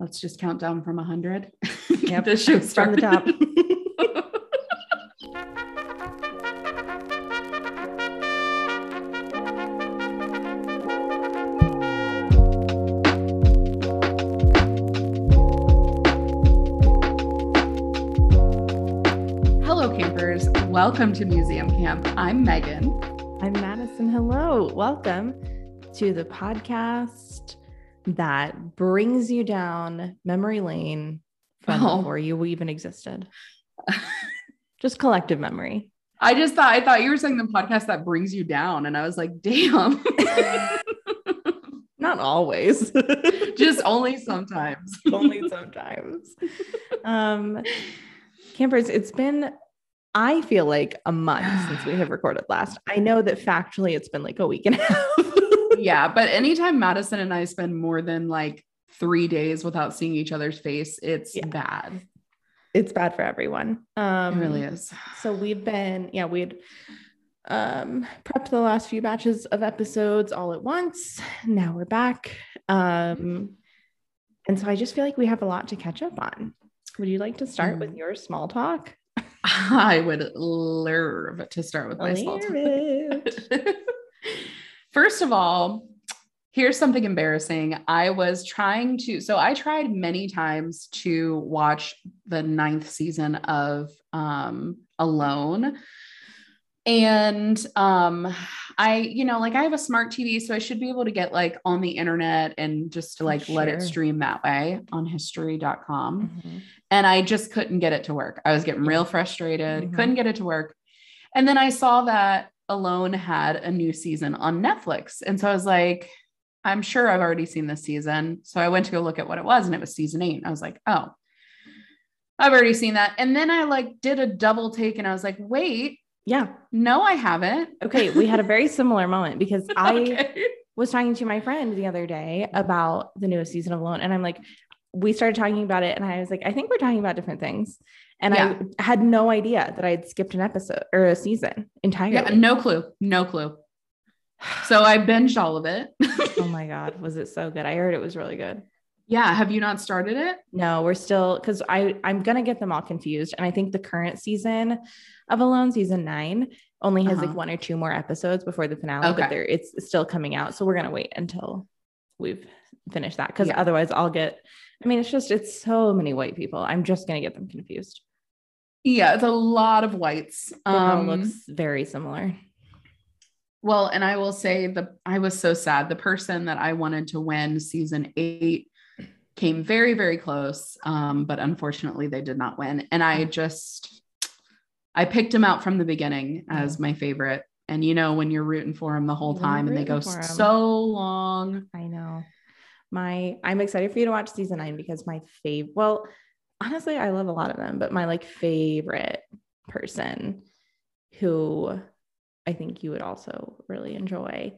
Let's just count down from 100. Yep. the show From the top. Hello, campers. Welcome to Museum Camp. I'm Meghan. I'm Madison. Hello. Welcome to the podcast that brings you down memory lane from Oh. before you even existed. Just collective memory. I just thought I thought you were saying the podcast that brings you down, and I was like, damn. Not always. just only sometimes. only sometimes. Um, campers, it's been, I feel like a month since we have recorded last. I know that factually it's been like a week and a half. Yeah, but anytime Madison and I spend more than like three days without seeing each other's face, it's Yeah. bad. it's bad for everyone. Um, it really is. So we've been, yeah, we'd um prepped the last few batches of episodes all at once. Now we're back. Um and so I just feel like we have a lot to catch up on. Would you like to start with Mm. your small talk? I would love to start with my small talk. First of all, here's something embarrassing. I was trying to, so I tried many times to watch the ninth season of um, Alone. And um, I, you know, like I have a smart TV, so I should be able to get like on the internet and just to like let it stream that way on history.com Mhm. and I just couldn't get it to work. I was getting real frustrated, Mhm. couldn't get it to work. And then I saw that Alone had a new season on Netflix. And so I was like, I'm sure I've already seen this season. So I went to go look at what it was, and it was season eight. I was like, oh, I've already seen that. And then I like did a double take and I was like, wait, Yeah. no, I haven't. Okay. We had a very similar moment because I Okay. was talking to my friend the other day about the newest season of Alone, and I'm like, we started talking about it, and I was like, I think we're talking about different things, and Yeah. I had no idea that I had skipped an episode or a season entirely. Yeah, no clue. No clue. So I binged all of it. oh my god, was it so good? I heard it was really good. yeah. Have you not started it? No, we're still because I I'm gonna get them all confused, and I think the current season of Alone, season nine, only has Uh-huh. like one or two more episodes before the finale, Okay. but there it's still coming out, so we're gonna wait until we've finished that because Yeah. otherwise I'll get. I mean, it's just it's so many white people. I'm just gonna get them confused. Yeah, it's a lot of whites. Um, looks very similar. well, and I will say the I was so sad. The person that I wanted to win season eight came very, very close. Um, but unfortunately they did not win. And I just I picked him out from the beginning as my favorite. And you know, when you're rooting for him the whole time and they go rooting for him. so long. I know. My I'm excited for you to watch season nine because my favorite. Well, honestly, I love a lot of them, but my like favorite person who I think you would also really enjoy.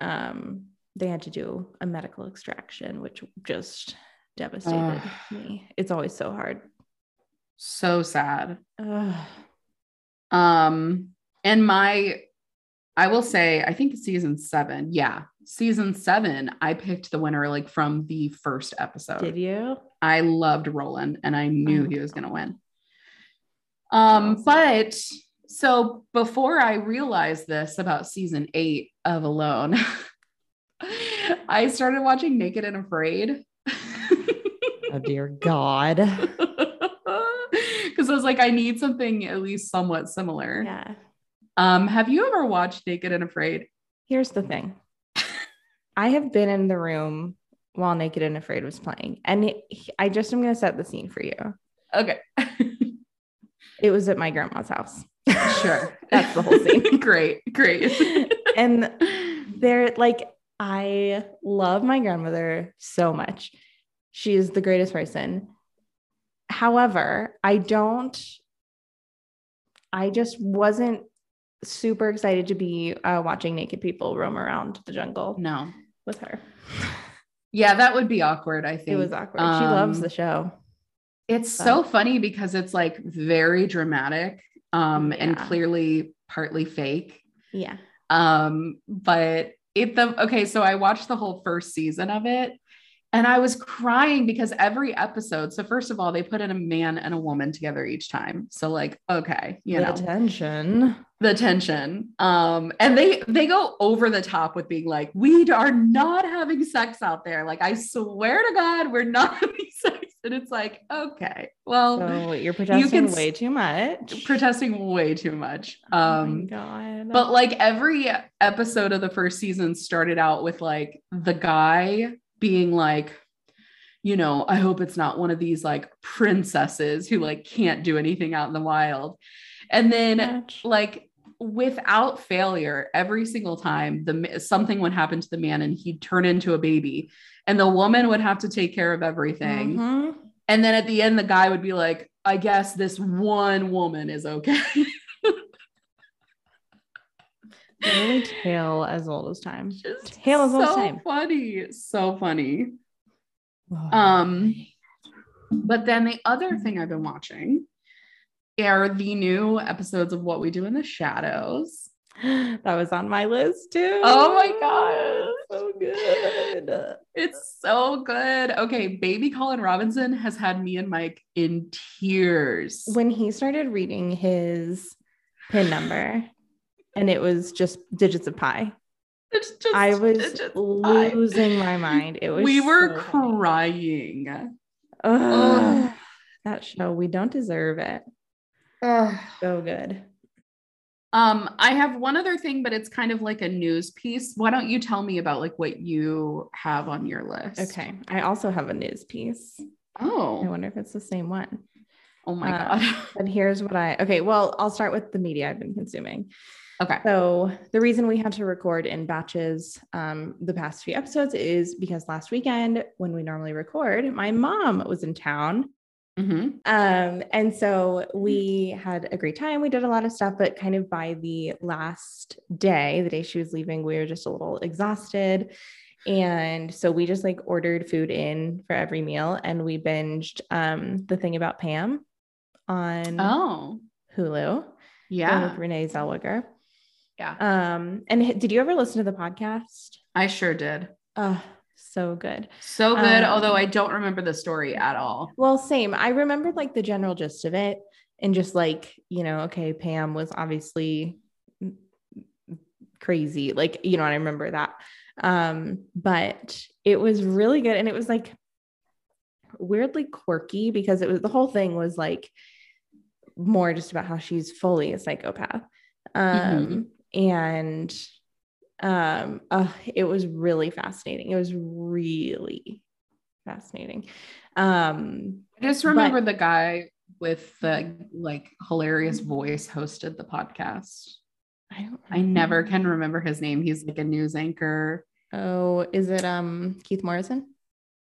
Um, they had to do a medical extraction, which just devastated Ugh. me. It's always so hard. So sad. Ugh. Um, and my, I will say, I think season seven, yeah, season seven, I picked the winner like from the first episode. Did you? I loved Roland and I knew Oh, he was going to win. Um, Awesome. but so before I realized this about season eight of Alone, I started watching Naked and Afraid. Oh dear God. Because I was like, I need something at least somewhat similar. Yeah. Um, have you ever watched Naked and Afraid? Here's the thing. I have been in the room while Naked and Afraid was playing, and it, I just am going to set the scene for you. Okay, It was at my grandma's house. sure. That's the whole scene. great, great. and they're like, I love my grandmother so much. She is the greatest person. However, I don't, I just wasn't super excited to be uh, watching naked people roam around the jungle no, with her. yeah, that would be awkward. I think It was awkward. she loves Um, the show. It's so funny because it's like very dramatic, um, and clearly partly fake. Yeah. Um, but it the okay, so I watched the whole first season of it, And I was crying because every episode, so first of all, they put in a man and a woman together each time. So like, okay, you know. the know, tension. the tension. Um, and they they go over the top with being like, we are not having sex out there. Like, I swear to God, we're not having sex. And it's like, okay, well, So you're protesting s- way too much. protesting way too much. oh Um, god. but like every episode of the first season started out with like the guy being like, you know, I hope it's not one of these like princesses who like can't do anything out in the wild. And then like without failure every single time the something would happen to the man and he'd turn into a baby and the woman would have to take care of everything Mhm. and then at the end the guy would be like i guess this one woman is okay Literally tale as old as time. Just Tale as old as time. funny so funny um but then the other thing i've been watching are the new episodes of what we do in the shadows that was on my list too. Oh my God. so good. It's so good. Okay, baby Colin Robinson has had me and Mike in tears. When he started reading his pin number, and it was just digits of pi, It's just, I was losing my mind. It was we were so crying. Ugh, Ugh. that show, we don't deserve it. So good. Um, I have one other thing, but it's kind of like a news piece. Why don't you tell me about like what you have on your list? Okay. I also have a news piece. Oh. I wonder if it's the same one. oh my Uh, god. But here's what I okay. Well, I'll start with the media I've been consuming. Okay. So the reason we had to record in batches um, the past few episodes is because last weekend, when we normally record, my mom was in town. Mhm. Um, and so we had a great time. We did a lot of stuff, but kind of by the last day, the day she was leaving, we were just a little exhausted. And so we just like ordered food in for every meal and we binged um, the thing about Pam on Oh, Hulu yeah. Renee Zellweger. Yeah. Um, and did you ever listen to the podcast? I sure did. Oh, so good. So good, Um, although I don't remember the story at all. Well, same. I remember like the general gist of it and just like, you know, okay, Pam was obviously crazy. Like, you know, I remember that. Um, but it was really good. And it was like weirdly quirky because it was the whole thing was like more just about how she's fully a psychopath. Um, and um, uh, it was really fascinating. It was really fascinating. Um, I just remember the guy with the like hilarious voice hosted the podcast. I don't I never can remember his name. He's like a news anchor. Oh, is it um Keith Morrison?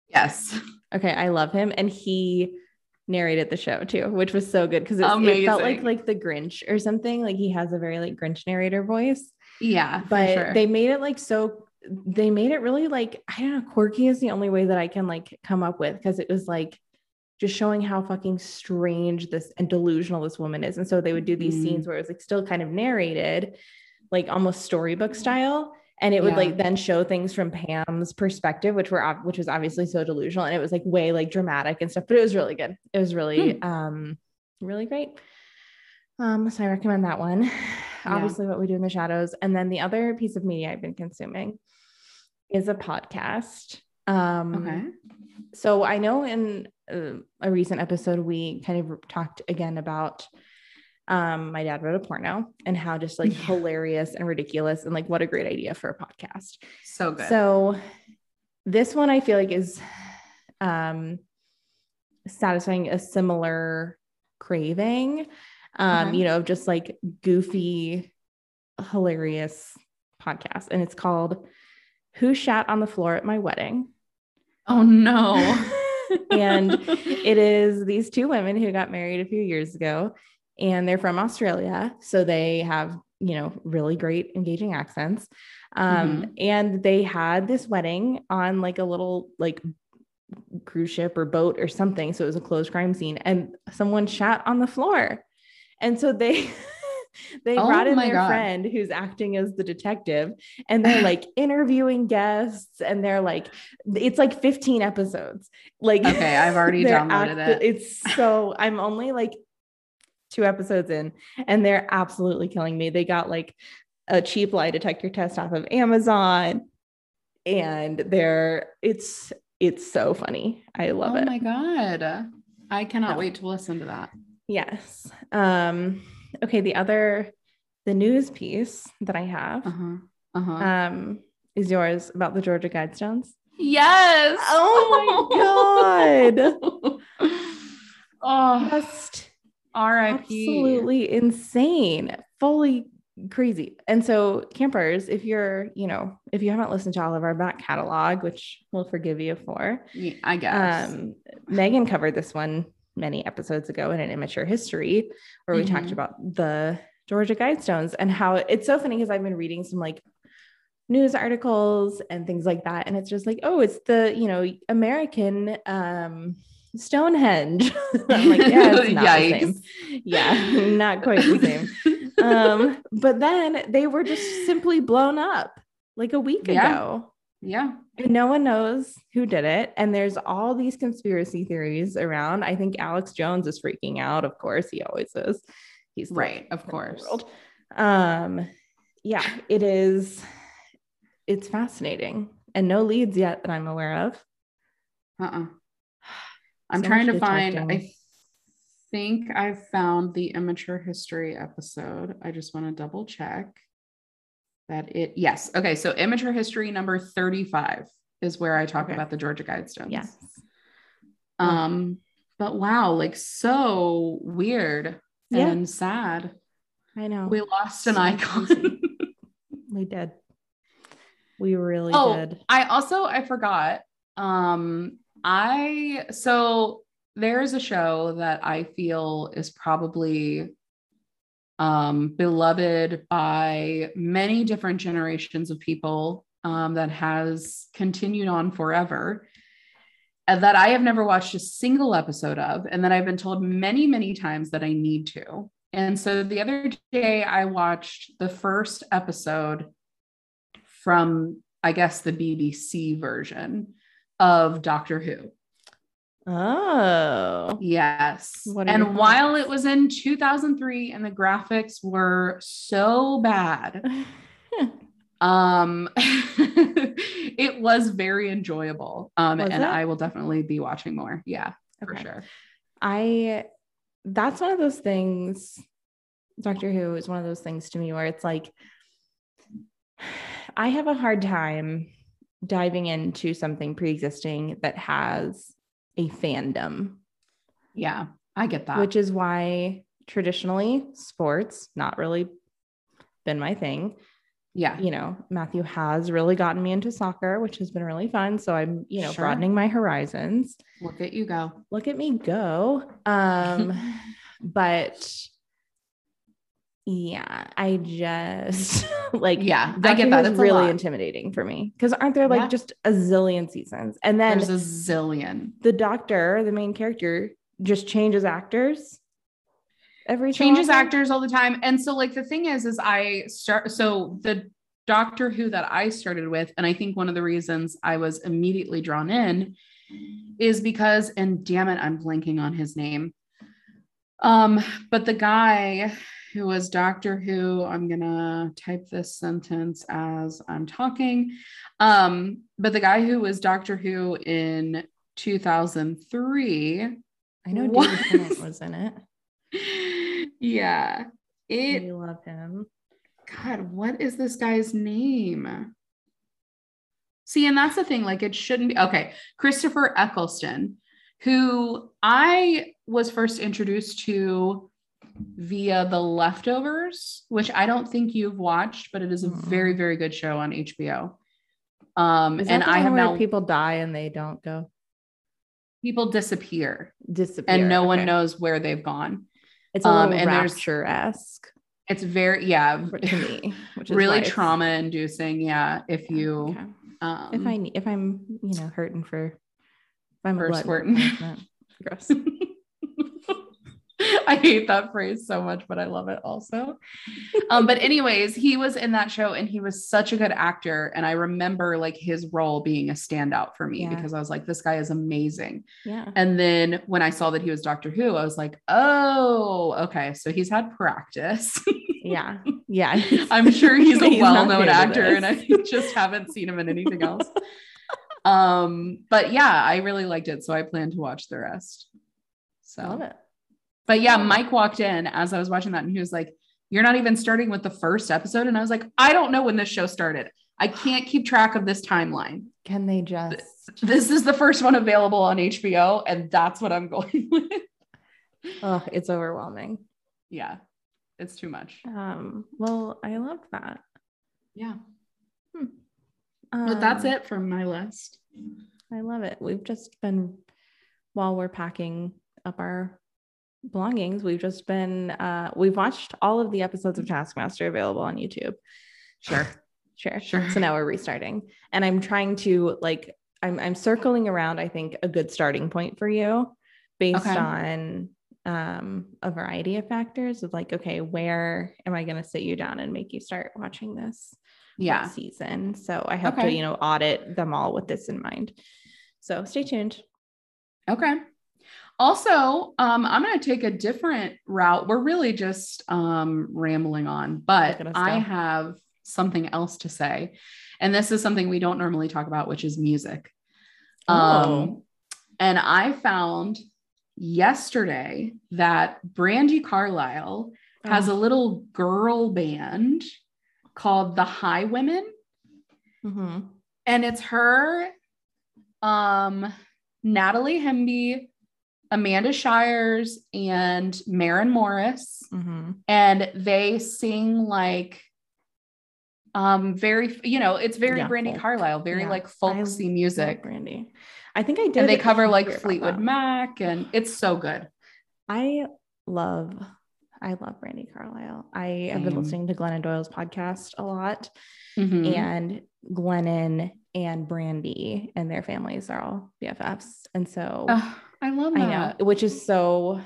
Yes. Okay, I love him, and he narrated the show too, which was so good because it, it felt like like the Grinch or something. Like he has a very like Grinch narrator voice, Yeah. but sure. they made it like so. They made it really like I don't know. Quirky is the only way that I can like come up with because it was like just showing how fucking strange this and delusional this woman is. And so they would do these Mhm. scenes where it was like still kind of narrated, like almost storybook style. And it would Yeah. like then show things from Pam's perspective, which were which was obviously so delusional, and it was like way like dramatic and stuff. But it was really good. It was really um really great. Um, so I recommend that one. Obviously, what we do in the shadows, and then the other piece of media I've been consuming is a podcast. Um, okay. so I know in uh, a recent episode, we kind of talked again about um, my dad wrote a porno and how just like Yeah. hilarious and ridiculous and like what a great idea for a podcast. So good. So this one I feel like is um, satisfying a similar craving, um, Okay. you know, of just like goofy, hilarious podcast. And it's called Who Shat on the Floor at My Wedding? oh no. and it is these two women who got married a few years ago and they're from Australia. So they have, you know, really great engaging accents. Um, and they had this wedding on like a little like cruise ship or boat or something. So it was a closed crime scene and someone shot on the floor. And so they they Oh brought in their God. friend who's acting as the detective and they're like interviewing guests and they're like it's like 15 episodes like Okay, I've already downloaded act- it. it's so i'm only like two episodes in and they're absolutely killing me they got like a cheap lie detector test off of amazon and they're it's it's so funny i love oh it Oh my god. I cannot No. wait to listen to that. Yes. Um, okay. The other, the news piece that I have Uh-huh. Uh-huh. um, is yours about the Georgia Guidestones. yes. Oh my God. oh, Just R.I.P. absolutely insane, fully crazy. And so, campers, if you're, you know, if you haven't listened to all of our back catalog, which we'll forgive you for, Yeah, I guess. um, Meghan covered this one many episodes ago in an immature history where we talked Mhm. about the Georgia Guidestones and how it's so funny because I've been reading some like news articles and things like that. And it's just like, oh, it's the, you know, American um Stonehenge. I'm like, yeah, it's not the same. Yeah, not quite the same. Um, but then they were just simply blown up like a week Yeah. ago. yeah. And no one knows who did it. And there's all these conspiracy theories around. I think Alex Jones is freaking out. Of course, he always is. He's Right, of course. Um, yeah, it is. It's fascinating, and no leads yet that I'm aware of. Uh-uh. I'm So trying to find. I think I found the immature history episode. I just want to double check that it. Yes. Okay. So immature history number 35 is where I talk Okay. about the Georgia Guidestones. Yes. Um. But wow, like so weird Yeah. and sad. I know. We lost an So icon. we did. We really Oh, did. I also I forgot. Um I so there's a show that I feel is probably um beloved by many different generations of people um that has continued on forever and that I have never watched a single episode of and that I've been told many many times that I need to. And so the other day I watched the first episode from I guess the BBC version of Doctor Who. Oh. Yes. What are your And while it was in 2003 and the graphics were so bad, um it was very enjoyable. Um Was and it? I will definitely be watching more. Yeah, for sure. I that's one of those things Doctor Who is one of those things to me where it's like I have a hard time diving into something pre-existing that has a fandom, Yeah, I get that. which is why traditionally sports not really been my thing. yeah. You know, Matthew has really gotten me into soccer, which has been really fun. So I'm, you know, Sure. broadening my horizons. Look at you go. Look at me go. Um but yeah, I just like Yeah, I get that. It's really intimidating for me because aren't there like Yeah. just a zillion seasons? And then There's a zillion. the doctor, the main character, just changes actors every changes actors all the time and so like the thing is is i start so the doctor who that i started with and i think one of the reasons i was immediately drawn in is because and damn it i'm blanking on his name um but the guy who was doctor who i'm gonna type this sentence as i'm talking um but the guy who was doctor who in 2003 I know What? David Tennant was in it. yeah. It we love him. God, what is this guy's name? See, and that's the thing, like it shouldn't be okay. Christopher Eccleston, who I was first introduced to via The Leftovers, which I don't think you've watched, but it is a very, very good show on HBO. Um, and I have where now people die and they don't go people disappear disappear and no one knows where they've gone. It's a um, little and rapture esque It's very, yeah, to me, which is really trauma inducing. Yeah. If Yeah, you, okay. um, if I if I'm, you know, hurting for, if I'm for squirting. gross. I hate that phrase so much, but I love it also. Um, but anyways, he was in that show and he was such a good actor. And I remember like his role being a standout for me Yeah. because I was like, this guy is amazing. Yeah. And then when I saw that he was Doctor Who, I was like, oh, okay. So he's had practice. Yeah. Yeah. I'm sure he's a He's well-known actor and I just haven't seen him in anything else. um, but yeah, I really liked it. So I plan to watch the rest. So Love it. But yeah, Mike walked in as I was watching that and he was like, You're not even starting with the first episode. And I was like, I don't know when this show started. I can't keep track of this timeline. Can they just This is the first one available on HBO, and that's what I'm going with. oh, it's overwhelming. yeah, it's too much. Um, well, I love that. Yeah. Um, But that's it from my list. I love it. We've just been while we're packing up our belongings, we've just been uh we've watched all of the episodes of Taskmaster available on YouTube. Sure. Sure. Sure. So now we're restarting. And I'm trying to like I'm I'm circling around, I think, a good starting point for you based Okay. on um a variety of factors of like, okay, where am I gonna sit you down and make you start watching this Yeah. season? So I have to, you know, audit them all with this in mind. So stay tuned. Okay. Also, um, I'm going to take a different route. We're really just um, rambling on, but Look at us I have something else to say. And this is something we don't normally talk about, which is music. Um, Oh. and I found yesterday that Brandi Carlile has a little girl band called the Highwomen Mhm. and it's her um natalie hemby amanda shires and Maren morris Mhm. and they sing like um very you know it's very Yeah, brandi folk. carlile very Yeah. like I folksy love music Brandi. I think I did. and they cover like fleetwood mac and it's so good I love, I love Brandi Carlile. I have been listening to Glennon Doyle's podcast a lot, Mhm. and Glennon and Brandi and their families are all BFFs, and so Ugh, i love I know, which is so.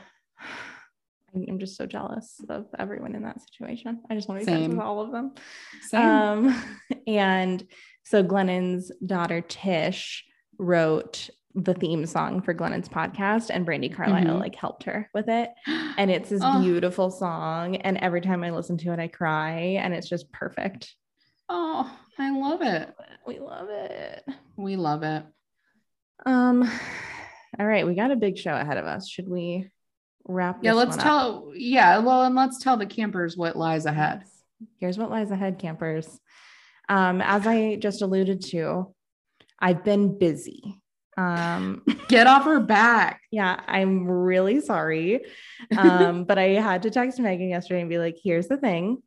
I'm just so jealous of everyone in that situation. I just want to be friends with all of them. Same. Um, and so Glennon's daughter Tish wrote the theme song for Glennon's podcast, and Brandi Carlile Mhm. like helped her with it. And it's this Oh. beautiful song. And every time I listen to it, I cry, and it's just perfect. Oh i love it We love it. we love it Um, all right, we got a big show ahead of us. Should we wrap? yeah let's one up? tell yeah well and let's tell the campers what lies ahead Here's what lies ahead, campers. Um, as I just alluded to, I've been busy. Um, get off her back yeah, I'm really sorry. Um, but I had to text Meghan yesterday and be like, here's the thing.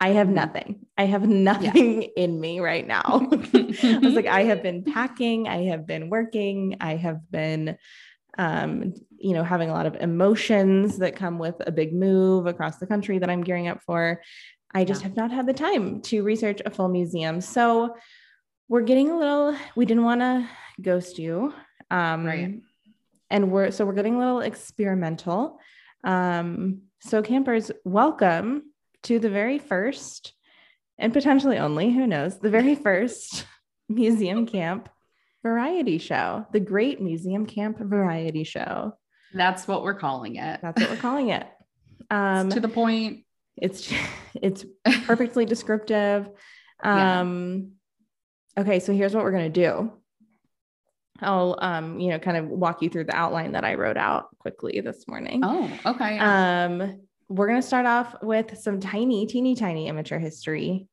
I have nothing. I have nothing in me right now. I was like, I have been packing, I have been working, I have been um, you know, having a lot of emotions that come with a big move across the country that I'm gearing up for. I just Yeah. have not had the time to research a full museum. So we're getting a little, we didn't want to ghost you. Um, Right. And we're, so we're getting a little experimental. Um, so campers, welcome to the very first and potentially only, who knows, the very first museum camp variety show, the Great Museum Camp Variety Show. That's what we're calling it. That's what we're calling it. Um, to the point. it's it's perfectly descriptive. Yeah. Um, okay, so here's what we're gonna do. I'll um, you know, kind of walk you through the outline that I wrote out quickly this morning. Oh, okay. Um, we're gonna start off with some tiny, teeny tiny amateur history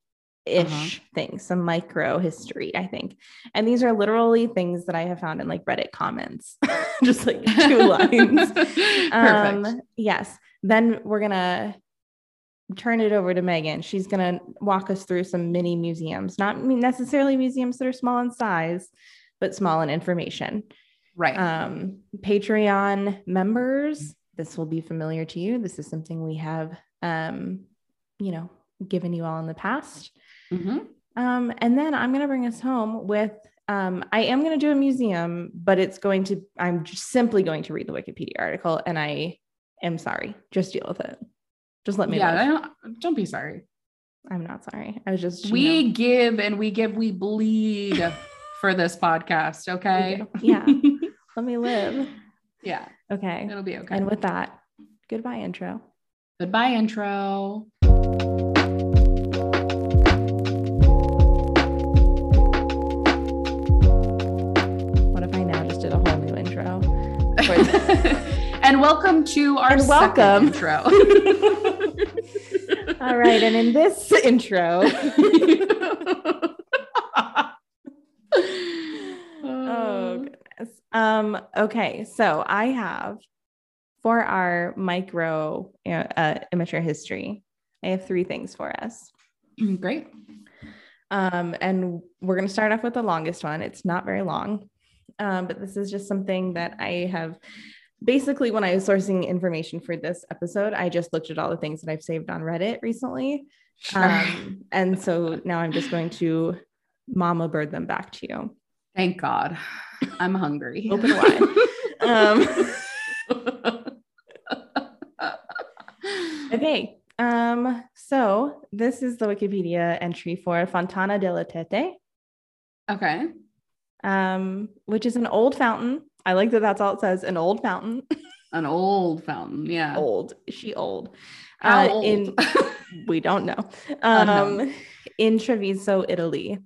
ish Uh-huh. things, some micro history, I think. And these are literally things that I have found in like Reddit comments, just like two lines. Perfect. Um, yes. Then we're gonna turn it over to Meghan. She's gonna walk us through some mini museums, not necessarily museums that are small in size, but small in information. right. Um, Patreon members, this will be familiar to you. This is something we have, um, you know, given you all in the past. Mhm. Um, and then I'm going to bring us home with, um, I am going to do a museum, but it's going to, I'm just simply going to read the Wikipedia article and I am sorry. Just deal with it. Just let me yeah, don't, don't be sorry. I'm not sorry. I was just We know, give and we give, we bleed for this podcast. Okay. Yeah. let me live. Yeah. Okay. It'll be okay. And with that, goodbye intro. Goodbye, intro. What if I now just did a whole new intro? And welcome to our And welcome. intro. All right. And in this intro, Um, okay, so I have for our micro uh, uh, immature history, I have three things for us. Great. Um, and we're going to start off with the longest one. It's not very long, um, but this is just something that I have basically when I was sourcing information for this episode, I just looked at all the things that I've saved on Reddit recently. Um, and so now I'm just going to mama bird them back to you. Thank God. I'm hungry. Open wide. Um, okay. Um, so this is the Wikipedia entry for Fontana della Tette, okay. um, which is an old fountain. I like that that's all it says an old fountain. An old fountain. Yeah. old. She old? How Uh, old? In we don't know. Um, Unknown. in Treviso, Italy.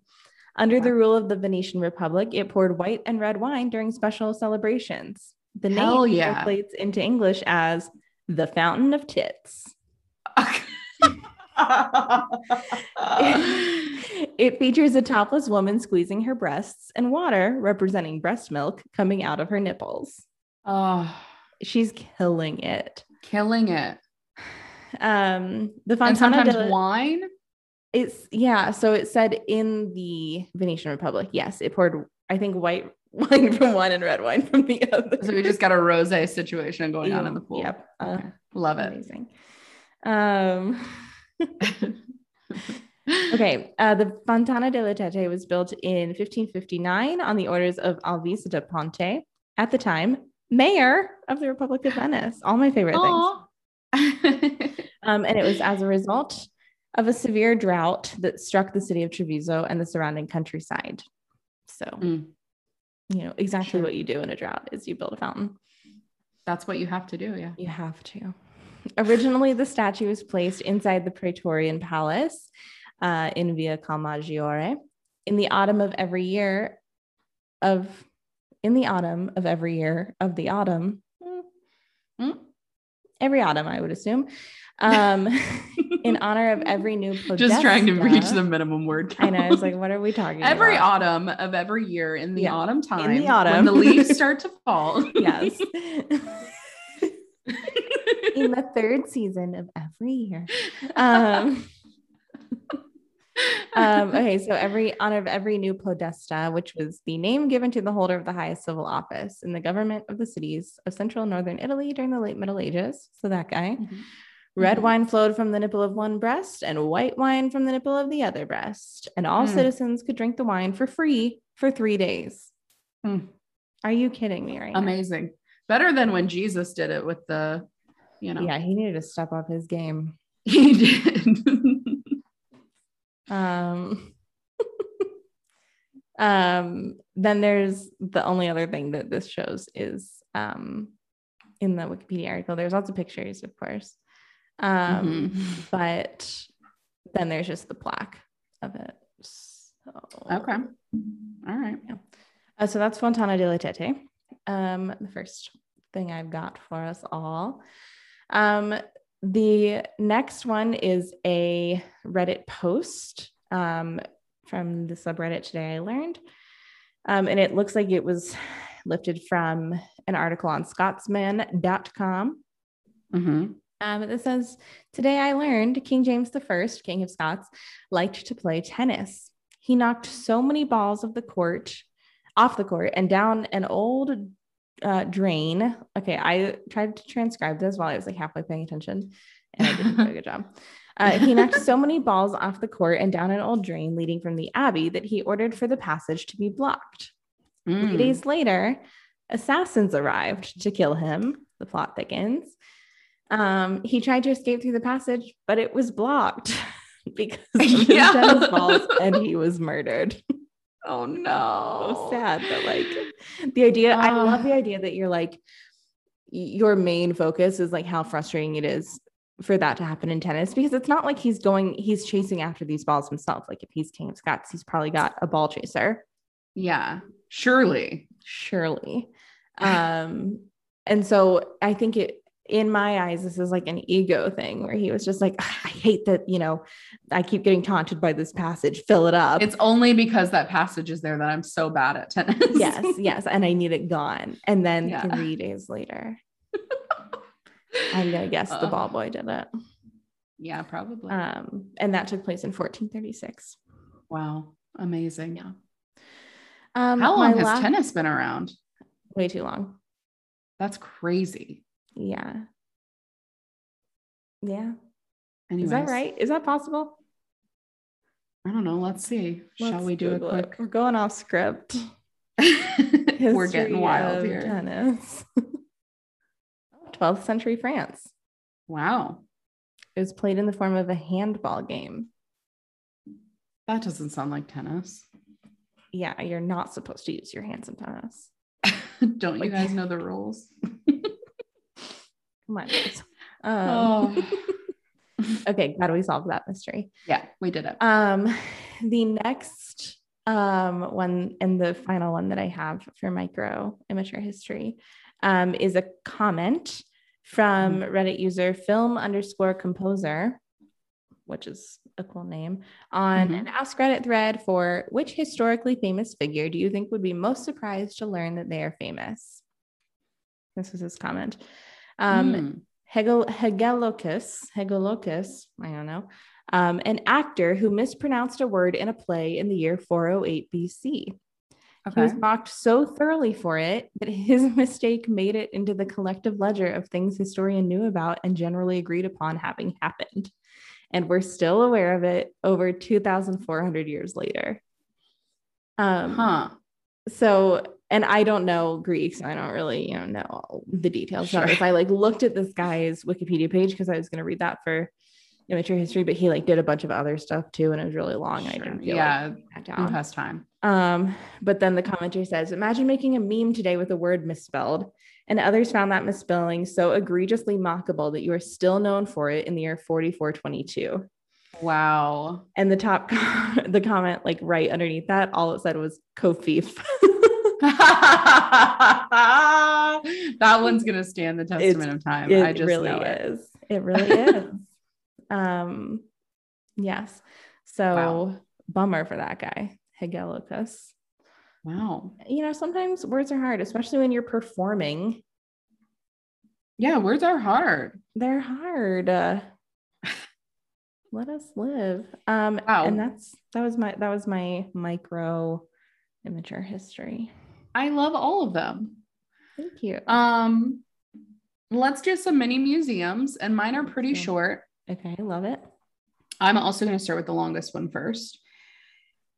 Under the rule of the Venetian Republic, it poured white and red wine during special celebrations. The Hell name yeah. translates into English as the Fountain of Tits. it features a topless woman squeezing her breasts and water representing breast milk coming out of her nipples. oh, She's killing it. killing it. Um, the And Fontana sometimes della- wine. It's yeah. So it said in the Venetian Republic, yes, it poured. I think white wine from one and red wine from the other. So we just got a rosé situation going on in the pool. Yep. Uh, Okay. Love it. amazing. Um, okay. Uh, the Fontana della Tette was built in 1559 on the orders of Alvise de Ponte, at the time mayor of the Republic of Venice. All my favorite things. Um, and it was as a result of a severe drought that struck the city of Treviso and the surrounding countryside. So, Mm. you know, exactly Sure. what you do in a drought is you build a fountain. That's what you have to do. Yeah. You have to. Originally, the statue was placed inside the Praetorian Palace uh, in Via Calmaggiore in the autumn of every year of in the autumn of every year of the autumn. mm. Every autumn, I would assume. Um, in honor of every new Podesta, Just trying to reach the minimum word count. I know. I was like, what are we talking about? every about? autumn of every year in the Yeah. autumn time in the when autumn. the leaves start to fall yes. in the third season of every year. Um, um, okay, so every honor of every new podesta, which was the name given to the holder of the highest civil office in the government of the cities of central and northern Italy during the late Middle Ages. So that guy. Mhm. Red Mhm. wine flowed from the nipple of one breast and white wine from the nipple of the other breast. And all Mm. citizens could drink the wine for free for three days. Mm. Are you kidding me right now? amazing better than when jesus did it with the you know Yeah, he needed to step up his game. he did Um, um, then there's the only other thing that this shows is um, in the Wikipedia article. There's lots of pictures, of course, um, Mhm. but then there's just the plaque of it. So, okay all right Uh, so that's Fontana della Tette. Um, the first thing I've got for us all. Um, the next one is a Reddit post um, from the subreddit today. I learned, um, and it looks like it was lifted from an article on Scotsman.com. Mhm. Um, it says, Today I learned King James I, King of Scots, liked to play tennis. He knocked so many balls of the court off the court and down an old uh, drain. Okay, I tried to transcribe this while I was like halfway paying attention and I didn't do a good job. Uh, he knocked so many balls off the court and down an old drain leading from the abbey that he ordered for the passage to be blocked. Three Mm. days later, assassins arrived to kill him. The plot thickens. Um, he tried to escape through the passage, but it was blocked because of his yeah. tennis balls, and he was murdered. Oh no. So sad, but like the idea, uh, I love the idea that you're like your main focus is like how frustrating it is for that to happen in tennis because it's not like he's going, he's chasing after these balls himself. Like if he's King of Scots, he's probably got a ball chaser. Yeah, surely. Surely. Um, and so I think it in my eyes, this is like an ego thing where he was just like, I hate that, you know, I keep getting taunted by this passage, fill it up. It's only because that passage is there that I'm so bad at tennis. yes, yes. And I need it gone. And then yeah. three days later, I'm gonna guess uh, the ball boy did it. Yeah, probably. Um, and that took place in 1436. Wow, amazing. Yeah. Um, How long has last... tennis been around? Way too long. That's crazy. Yeah. Yeah. Anyways. Is that right? Is that possible? I don't know. Let's see. Let's Shall we do Google a quick? It. We're going off script. We're getting wild here. Tennis. 12th century France. Wow. It was played in the form of a handball game. That doesn't sound like tennis. Yeah, you're not supposed to use your hands in tennis. Don't like, you guys know the rules? Come on. Um, oh. okay, glad we solved that mystery. Yeah, we did it. Um, the next um one and the final one that I have for micro immature history um is a comment from mm-hmm. Reddit user film underscore composer, which is a cool name, on mm-hmm. an Ask Reddit thread for which historically famous figure do you think would be most surprised to learn that they are famous? This is his comment. Um, mm. Hegel, Hegelochus, Hegelochus, I don't know, um, an actor who mispronounced a word in a play in the year 408 BC. Okay. He was mocked so thoroughly for it that his mistake made it into the collective ledger of things historians knew about and generally agreed upon having happened. And we're still aware of it over 2,400 years later. Um, huh. So and I don't know Greek, so I don't really, you know, know all the details sure. If I like looked at this guy's Wikipedia page because I was going to read that for immature history, but he like did a bunch of other stuff too, and it was really long. Sure. I didn't feel yeah, like who has time? Um, but then the commenter says, "Imagine making a meme today with a word misspelled." And others found that misspelling so egregiously mockable that you are still known for it in the year 4422. Wow. And the top, the comment, like right underneath that, all it said was Covfefe. that one's gonna stand the testament it's, of time. I just really know is. It, it really is. Um, yes. So wow. bummer for that guy, Hegelochus. Wow. You know, sometimes words are hard, especially when you're performing. Yeah, words are hard. They're hard. Uh, let us live. Um, wow. and that's that was my that was my micro immature history. I love all of them. Thank you. Um, let's do some mini museums, and mine are pretty okay. short. Okay, I love it. I'm also going to start with the longest one first.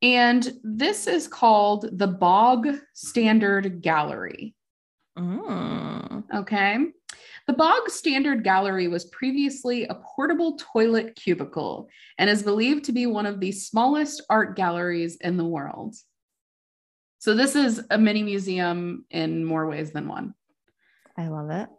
And this is called the Bog Standard Gallery. Mm. Okay. The Bog Standard Gallery was previously a portable toilet cubicle and is believed to be one of the smallest art galleries in the world. So this is a mini museum in more ways than one. I love it.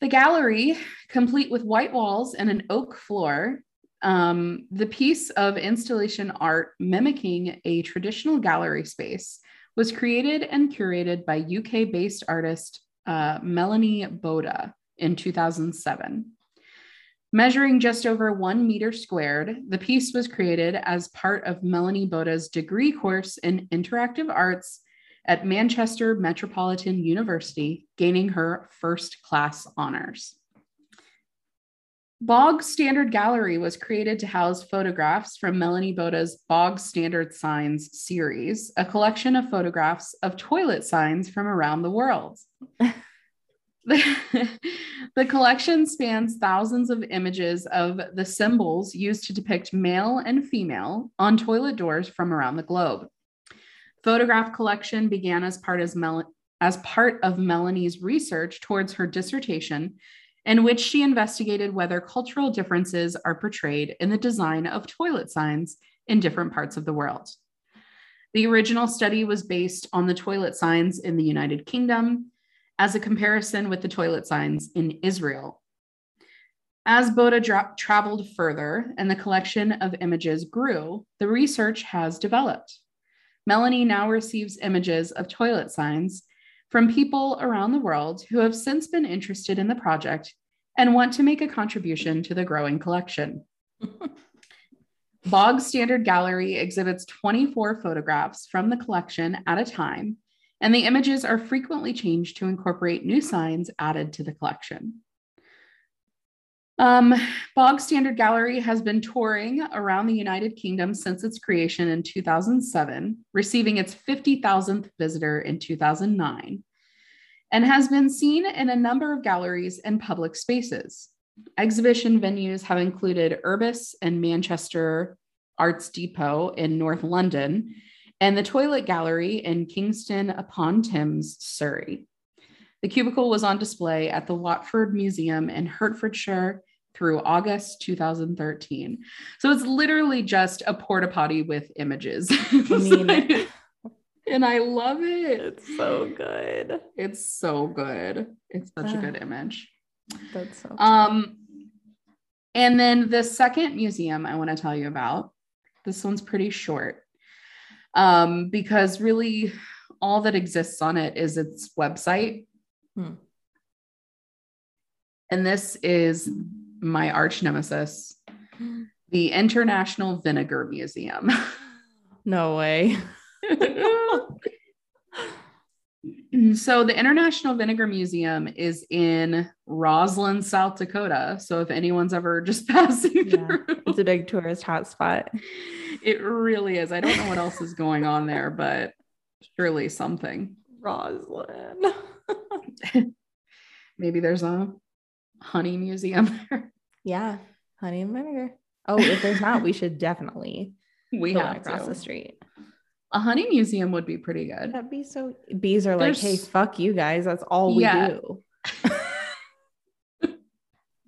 The gallery, complete with white walls and an oak floor, um, the piece of installation art mimicking a traditional gallery space was created and curated by UK based artist uh, Melanie Boda in 2007. Measuring just over one meter squared, the piece was created as part of Melanie Boda's degree course in interactive arts at Manchester Metropolitan University, gaining her first class honors. Bog Standard Gallery was created to house photographs from Melanie Boda's Bog Standard Signs series, a collection of photographs of toilet signs from around the world. the collection spans thousands of images of the symbols used to depict male and female on toilet doors from around the globe. Photograph collection began as part, as, Mel- as part of Melanie's research towards her dissertation in which she investigated whether cultural differences are portrayed in the design of toilet signs in different parts of the world. The original study was based on the toilet signs in the United Kingdom as a comparison with the toilet signs in Israel. As Boda dra- traveled further and the collection of images grew, the research has developed. Melanie now receives images of toilet signs from people around the world who have since been interested in the project and want to make a contribution to the growing collection. Bog Standard Gallery exhibits 24 photographs from the collection at a time, and the images are frequently changed to incorporate new signs added to the collection. Um, Bog Standard Gallery has been touring around the United Kingdom since its creation in 2007, receiving its 50,000th visitor in 2009, and has been seen in a number of galleries and public spaces. Exhibition venues have included Urbis and Manchester Arts Depot in North London, and the Toilet Gallery in Kingston upon Thames, Surrey. The cubicle was on display at the Watford Museum in Hertfordshire through August 2013. So it's literally just a porta potty with images. I mean, and I love it. It's so good. It's so good. It's such a good image. That's so um and then the second museum I want to tell you about. This one's pretty short. Um because really all that exists on it is its website. Hmm. And this is my arch nemesis, the International Vinegar Museum. No way. Mm-hmm. so the International Vinegar Museum is in Roslyn, South Dakota. So if anyone's ever just passing yeah, through, it's a big tourist hotspot. It really is. I don't know what else is going on there, but surely something. Roslyn. Maybe there's a honey museum there. Yeah, honey and vinegar. Oh, if there's not, we should definitely we have across to. the street. A honey museum would be pretty good. That'd be so. Bees are there's... like, hey, fuck you guys. That's all we yeah. do.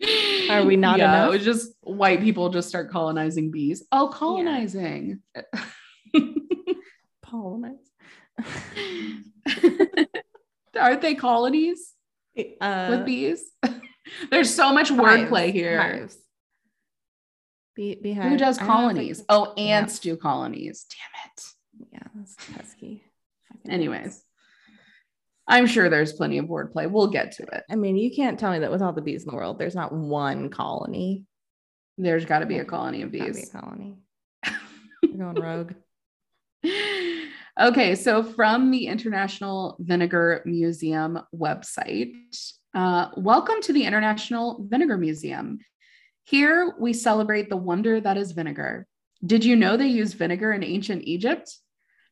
are we not yeah, enough? It was just white people just start colonizing bees. Oh, colonizing. Yeah. Colonize. Aren't they colonies uh, with bees? There's so much wordplay here. Hives. Be- Who does colonies? oh, ants yeah. do colonies. Damn it. Yeah, that's pesky. Anyways, I'm sure there's plenty of wordplay. We'll get to it. I mean, you can't tell me that with all the bees in the world, there's not one colony. There's got to be a colony of bees. Be a colony. You're going rogue. Okay, so from the International Vinegar Museum website, uh, welcome to the International Vinegar Museum. Here we celebrate the wonder that is vinegar. Did you know they used vinegar in ancient Egypt?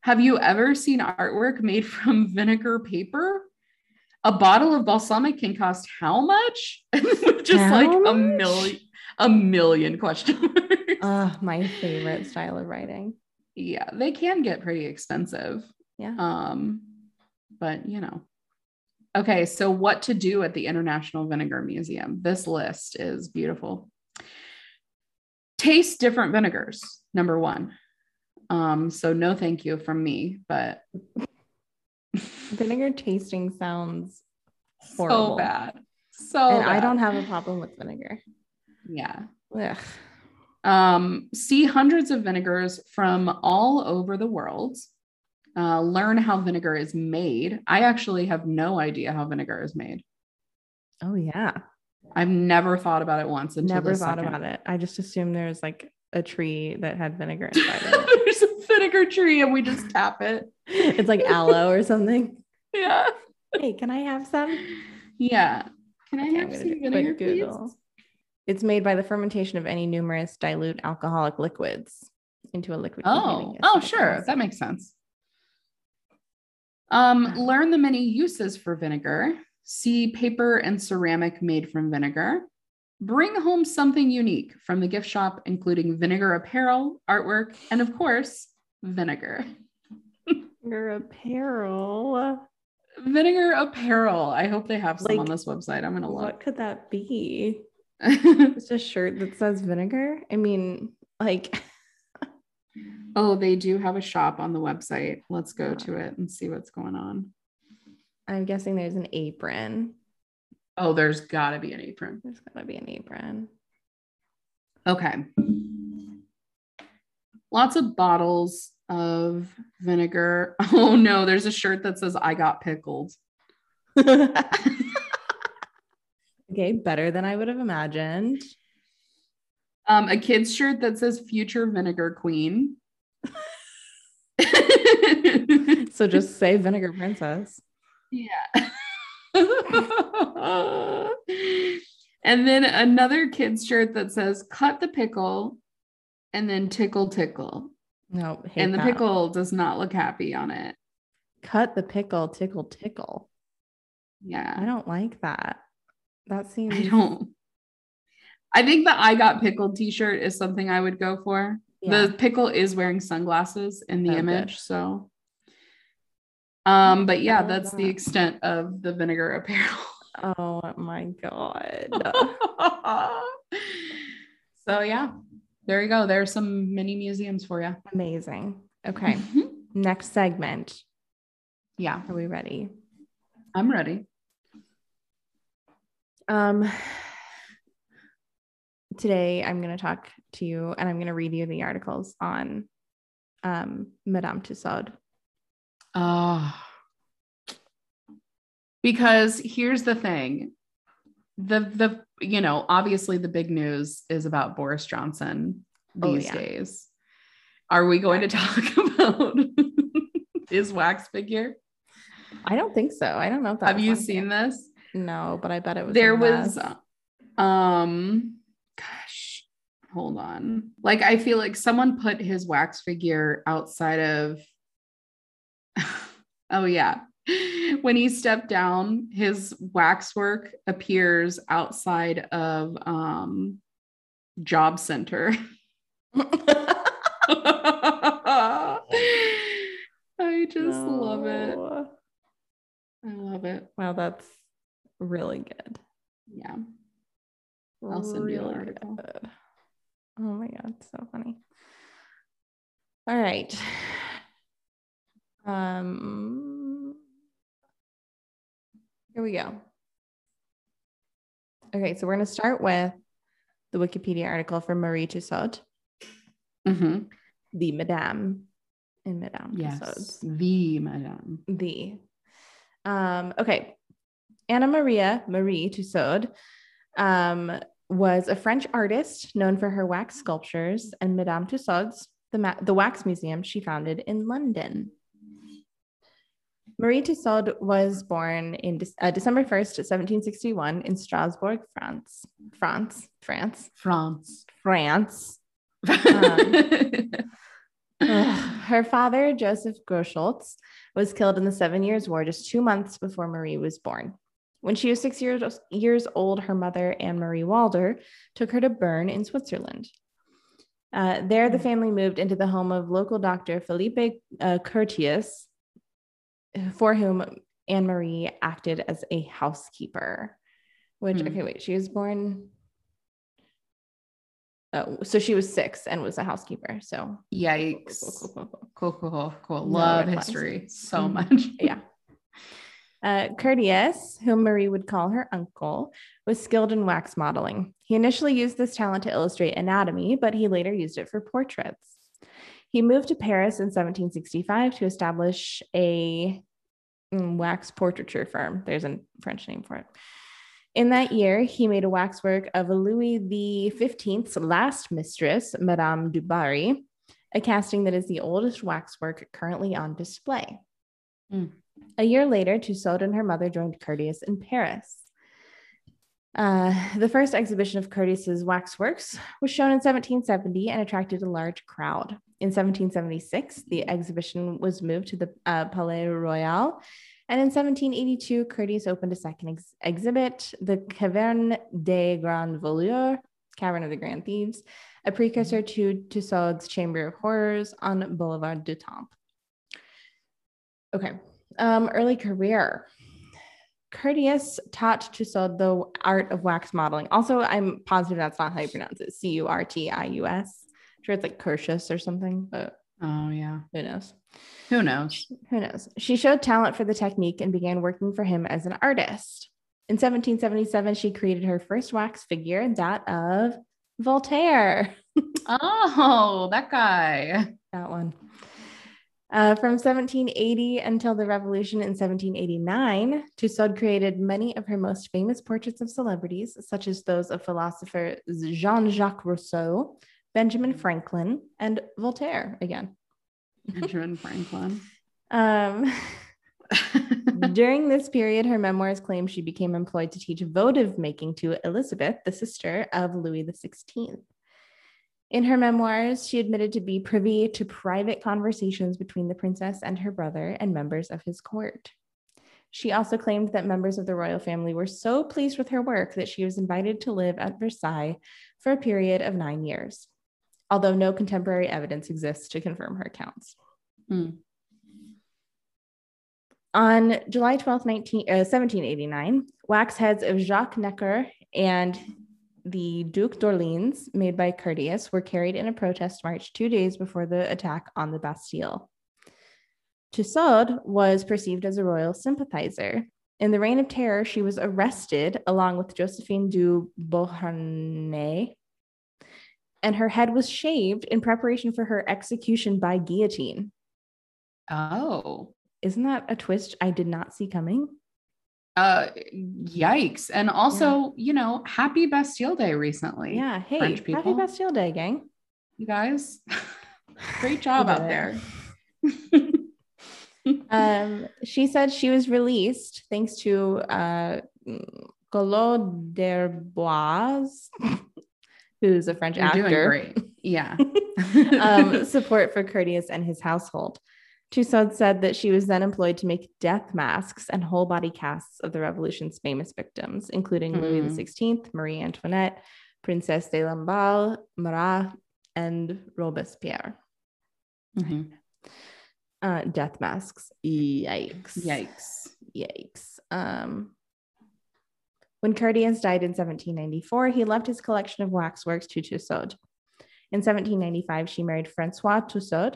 Have you ever seen artwork made from vinegar paper? A bottle of balsamic can cost how much? Just how like much? a million, a million questions. uh, my favorite style of writing. Yeah, they can get pretty expensive. Yeah. Um, but you know, Okay, so what to do at the International Vinegar Museum? This list is beautiful. Taste different vinegars, number one. Um, so no thank you from me, but vinegar tasting sounds horrible. So bad. So and bad. I don't have a problem with vinegar. Yeah. Ugh. Um, see hundreds of vinegars from all over the world uh, learn how vinegar is made. I actually have no idea how vinegar is made. Oh yeah, I've never thought about it once. never thought second. about it. I just assumed there's like a tree that had vinegar inside it. there's a vinegar tree, and we just tap it. it's like aloe or something. Yeah. Hey, can I have some? Yeah. Can I have some vinegar, please? It's made by the fermentation of any numerous dilute alcoholic liquids into a liquid. Oh, oh, sure, that makes sense. Um, learn the many uses for vinegar. See paper and ceramic made from vinegar. Bring home something unique from the gift shop, including vinegar apparel, artwork, and of course, vinegar. vinegar apparel. Vinegar apparel. I hope they have some Like, on this website. I'm gonna look. What could that be? It's a shirt that says vinegar. I mean, like, oh, they do have a shop on the website. Let's go to it and see what's going on. I'm guessing there's an apron. Oh, there's gotta be an apron. There's gotta be an apron. Okay. Lots of bottles of vinegar. Oh no, there's a shirt that says I got pickled. okay, better than I would have imagined. Um, a kid's shirt that says future vinegar queen. So just say vinegar princess. yeah. And then another kid's shirt that says cut the pickle and then tickle tickle. No, hate and the that. pickle does not look happy on it. cut the pickle, tickle, tickle. Yeah. I don't like that. That seems I don't. I think the I got pickled t-shirt is something I would go for. Yeah. The pickle is wearing sunglasses in the Oh, good. image, so um, but yeah, that's the extent of the vinegar apparel. Oh my god. so yeah, there you go. There's some mini museums for you. Amazing. Okay. Mhm. Next segment. Yeah, Are we ready? I'm ready. Um today I'm going to talk to you and I'm going to read you the articles on um Madame Tussaud. Oh. Because here's the thing. The the you know, obviously the big news is about Boris Johnson Oh, these yeah. days. Are we going to talk about his wax figure? I don't think so. I don't know if that Have you seen here. this? No, but I bet it was there was um gosh, hold on. Like I feel like someone put his wax figure outside of Oh yeah. When he stepped down, his waxwork appears outside of um job center. I just love it. I love it. Wow, that's really good. Yeah. I'll send you Really article. good. Oh my god, so funny. All right. Um here we go. Okay, so we're going to start with the Wikipedia article for Marie Tussaud, hmm the Madame in Madame Yes. Tussauds. The Madame. The. Um, okay. Anna Maria Marie Tussaud um, was a French artist known for her wax sculptures and Madame Tussauds, the, ma- the wax museum she founded in London. Marie Tussaud was born in uh, December 1st, 1761 in Strasbourg, France. France, France, France. France. Um, Ugh. Her father, Joseph Grosholtz, was killed in the Seven Years' War just two months before Marie was born. When she was six years, years old, her mother, Anne Marie Walder, took her to Bern in Switzerland. Uh, there, the Hmm. family moved into the home of local doctor Philippe uh, Curtius, for whom Anne Marie acted as a housekeeper. Which, Hmm. okay, wait, she was born. Oh, so she was six and was a housekeeper. So Yikes. Cool, cool, cool, cool. Cool, cool, cool, Love history so Mhm. much. yeah. Uh, Curtius, whom Marie would call her uncle, was skilled in wax modeling. He initially used this talent to illustrate anatomy, but he later used it for portraits. He moved to Paris in 1765 to establish a mm, wax portraiture firm. There's a French name for it. In that year, he made a waxwork of Louis XV's last mistress, Madame du Barry, a casting that is the oldest waxwork currently on display. Mm. A year later, Tussaud and her mother joined Curtius in Paris. Uh, the first exhibition of Curtius's waxworks was shown in 1770 and attracted a large crowd. In 1776, the exhibition was moved to the uh, Palais Royal, and in 1782, Curtius opened a second ex- exhibit, the Caverne des Grands Voleurs, Cavern of the Grand Thieves, a precursor to Tussaud's Chamber of Horrors on Boulevard du Temple. Okay, Um, early career. Curtius taught Tussaud the art of wax modeling. Also, I'm positive that's not how you pronounce it. C U R T I U S. Sure, it's like Curtius or something, but Oh yeah. who knows? Who knows? Who knows? She showed talent for the technique and began working for him as an artist. In 1777, she created her first wax figure, that of Voltaire. Oh, that guy. that one. Uh, from 1780 until the revolution in 1789, Tussaud created many of her most famous portraits of celebrities, such as those of philosopher Jean Jacques Rousseau, Benjamin Franklin, and Voltaire again. Benjamin Franklin. Um, during this period, her memoirs claim she became employed to teach votive making to Elizabeth, the sister of Louis XVI. In her memoirs, she admitted to be privy to private conversations between the princess and her brother and members of his court. She also claimed that members of the royal family were so pleased with her work that she was invited to live at Versailles for a period of nine years, although no contemporary evidence exists to confirm her accounts. Hmm. On July 12, 19, uh, 1789, wax heads of Jacques Necker and the Duc d'Orleans, made by Curtius, were carried in a protest march two days before the attack on the Bastille. Tussaud was perceived as a royal sympathizer. In the Reign of Terror, she was arrested along with Josephine du Beauharnais, and her head was shaved in preparation for her execution by guillotine. Oh. Isn't that a twist I did not see coming? Uh yikes. And also, you know, happy Bastille Day recently. Yeah. Hey, French happy. Bastille Day, gang. You guys. Great job out there. Um, she said she was released thanks to uh, Collot d'Herbois, who's a French You're actor. doing great. Yeah. um, support for Curtius and his household. Tussaud said that she was then employed to make death masks and whole body casts of the revolution's famous victims, including Louis Hmm. XVI, Marie Antoinette, Princesse de Lamballe, Marat, and Robespierre. Mhm. Uh, death masks. Yikes. Yikes. Yikes. Um, when Curtius died in 1794, he left his collection of waxworks to Tussaud. In 1795, she married Francois Tussaud,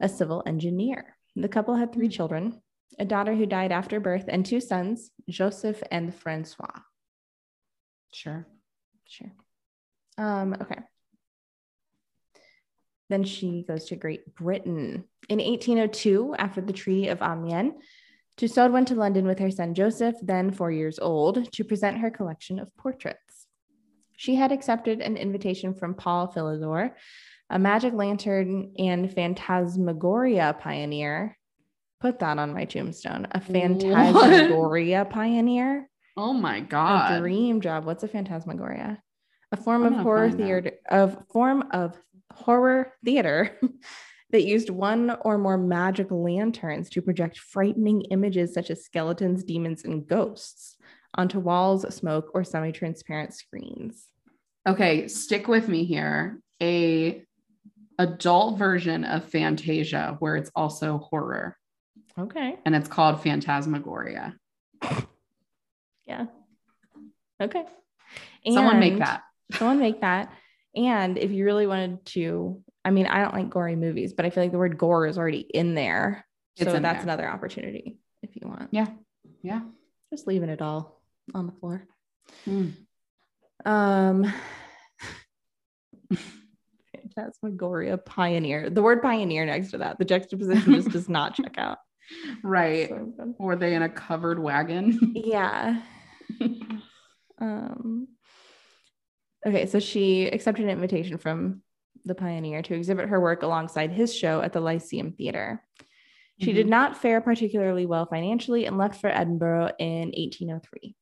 a civil engineer. The couple had three children a daughter who died after birth, and two sons, Joseph and Francois. Sure. Sure. Um, okay. Then she goes to Great Britain. In 1802, after the Treaty of Amiens, Tussaud went to London with her son Joseph, then four years old, to present her collection of portraits. She had accepted an invitation from Paul Philidor, a magic lantern and phantasmagoria pioneer. Put that on my tombstone. A phantasmagoria pioneer. Oh my A God. dream job. What's a phantasmagoria? A form I'm of horror theater of form of horror theater that used one or more magic lanterns to project frightening images such as skeletons, demons, and ghosts onto walls, smoke, or semi-transparent screens. Okay, stick with me here. A adult version of Fantasia where it's also horror Okay. and it's called Phantasmagoria. Yeah. Okay. Someone make that. Someone make that. And if you really wanted to, I mean, I don't like gory movies, but I feel like the word gore is already in there. It's so in that's there. another opportunity if you want. Yeah. Yeah. Just leaving it all on the floor. Mm. Um Phantasmagoria pioneer. The word pioneer next to that, the juxtaposition just does not check out. Right. So. Were they in a covered wagon? Yeah. Um, okay, so she accepted an invitation from the pioneer to exhibit her work alongside his show at the Lyceum Theatre. She did Mhm. not fare particularly well financially and left for Edinburgh in 1803.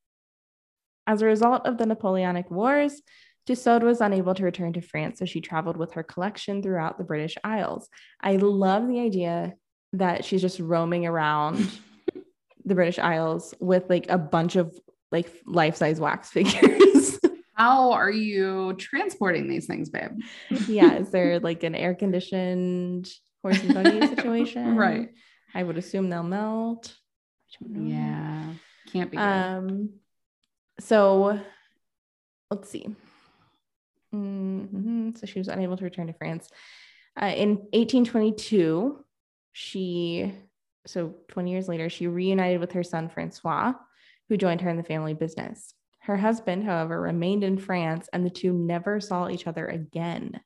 As a result of the Napoleonic Wars, Tussaud was unable to return to France, so she traveled with her collection throughout the British Isles. I love the idea that she's just roaming around the British Isles with like a bunch of like life-size wax figures. How are you transporting these things, babe? yeah, is there like an air-conditioned horse and buggy situation? Right. I would assume they'll melt. Yeah. Can't be. Good. Um, so let's see. Mhm. So she was unable to return to France. Uh, in 1822, she, so 20 years later, she reunited with her son Francois, who joined her in the family business. Her husband, however, remained in France and the two never saw each other again.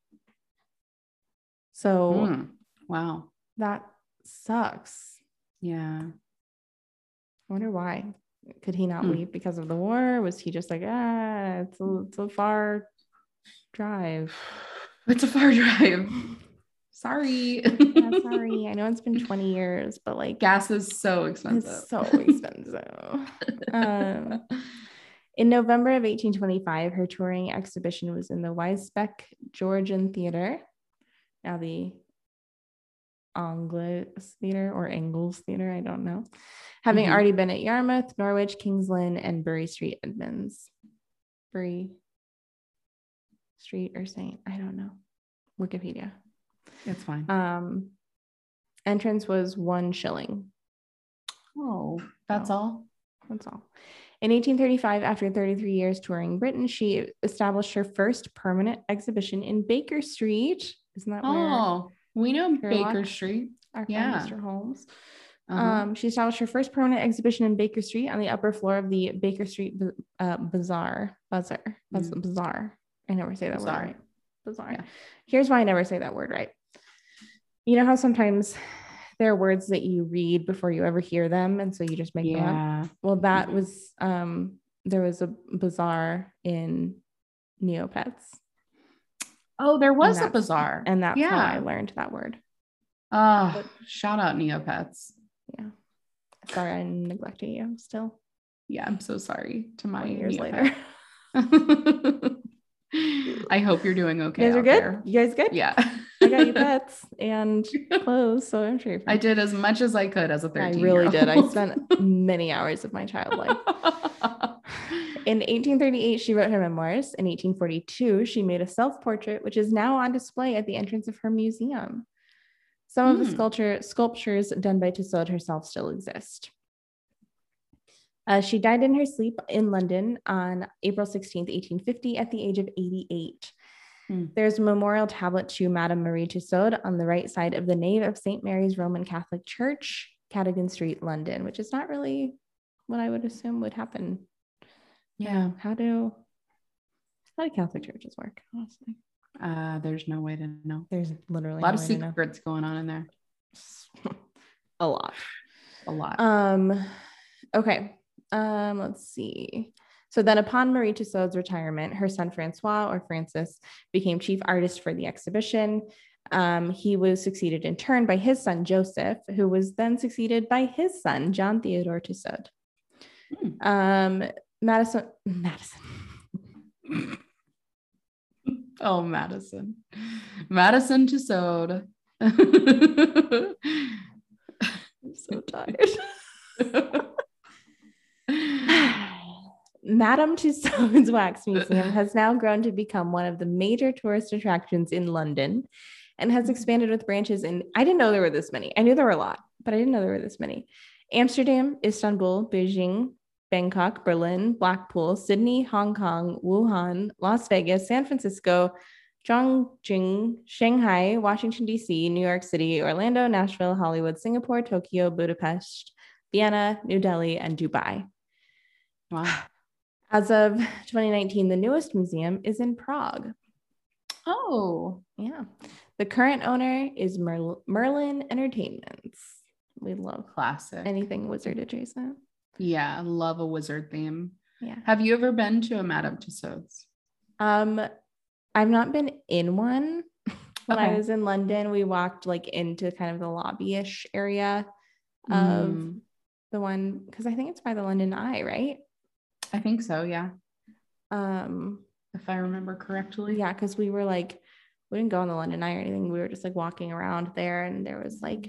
So Hmm. Wow. that sucks. Yeah. I wonder why. Could he not Hmm. leave because of the war? Was he just like, ah, it's a, it's a far drive? It's a far drive. Sorry. Yeah, sorry. I know it's been 20 years, but like Gas is so expensive. it's so expensive. um, in November of 1825, her touring exhibition was in the Wisbech Georgian Theater, now the Angles Theater or Angles Theater, I don't know, having Mhm. already been at Yarmouth, Norwich, Kings Lynn, and Bury Street, Edmunds. Bury Street or Saint, I don't know. Wikipedia. it's fine. Um, entrance was one shilling. oh, that's Oh. all. That's all. In 1835, after 33 years touring Britain, she established her first permanent exhibition in Baker Street. Isn't that where Oh, we know Sherlock? Baker Street. our friend yeah. Mr. Holmes? Uh-huh. Um, she established her first permanent exhibition in Baker Street on the upper floor of the Baker Street uh, Bazaar. Bazaar. Baz- Bazaar. I never say that Mm. Bazaar. word right. Bazaar. Yeah. Here's why I never say that word right. You know how sometimes there are words that you read before you ever hear them, and so you just make them up. yeah. Well, that Mhm. was um there was a bazaar in Neopets. Oh, there was a bazaar. And that's how I learned that word. Ah, shout out Neopets. Yeah. Sorry, I neglected you still. Yeah, I'm so sorry to my 20 years Neopet. later. I hope you're doing okay. you guys are good? there. You guys good? Yeah. I got you pets and clothes, so I'm sure I did as much as I could as a I 13 really did. I spent many hours of my child life. In 1838, she wrote her memoirs. In 1842, she made a self portrait, which is now on display at the entrance of her museum. Some of the Hmm. sculpture, sculptures done by Tussaud herself still exist. Uh, she died in her sleep in London on April 16, 1850, at the age of 88. Hmm. There's a memorial tablet to Madame Marie Tussaud on the right side of the nave of St. Mary's Roman Catholic Church, Cadogan Street, London, which is not really what I would assume would happen yeah. how do how do Catholic churches work? Honestly, Uh, there's no way to know. there's literally A lot no of way to know. secrets going on in there. a lot. A lot. Um, okay. Um, let's see. So then, upon Marie Tussaud's retirement, her son Francois or Francis became chief artist for the exhibition. Um, he was succeeded in turn by his son Joseph, who was then succeeded by his son John Theodore Tussaud. Hmm. Um, Madison, Madison. oh, Madison. Madison Tussaud. I'm so tired. Madame Tussauds Wax Museum has now grown to become one of the major tourist attractions in London and has mm-hmm. expanded with branches in, I didn't know there were this many. I knew there were a lot, but I didn't know there were this many. Amsterdam, Istanbul, Beijing, Bangkok, Berlin, Blackpool, Sydney, Hong Kong, Wuhan, Las Vegas, San Francisco, Chongqing, Shanghai, Washington, D.C., New York City, Orlando, Nashville, Hollywood, Singapore, Tokyo, Budapest, Vienna, New Delhi, and Dubai. wow. As of 2019, the newest museum is in Prague. Oh, Yeah. The current owner is Merl- Merlin Entertainments. We love classic. anything wizard adjacent. yeah, love a wizard theme. Yeah. Have you ever been to a Madame Tussauds? Um, I've not been in one. When I was in London, we walked like into kind of the lobby-ish area of Mm, the one because I think it's by the London Eye, right? I think so. Yeah, Um, if I remember correctly. yeah, because we were like, we didn't go on the London Eye or anything. We were just like walking around there, and there was like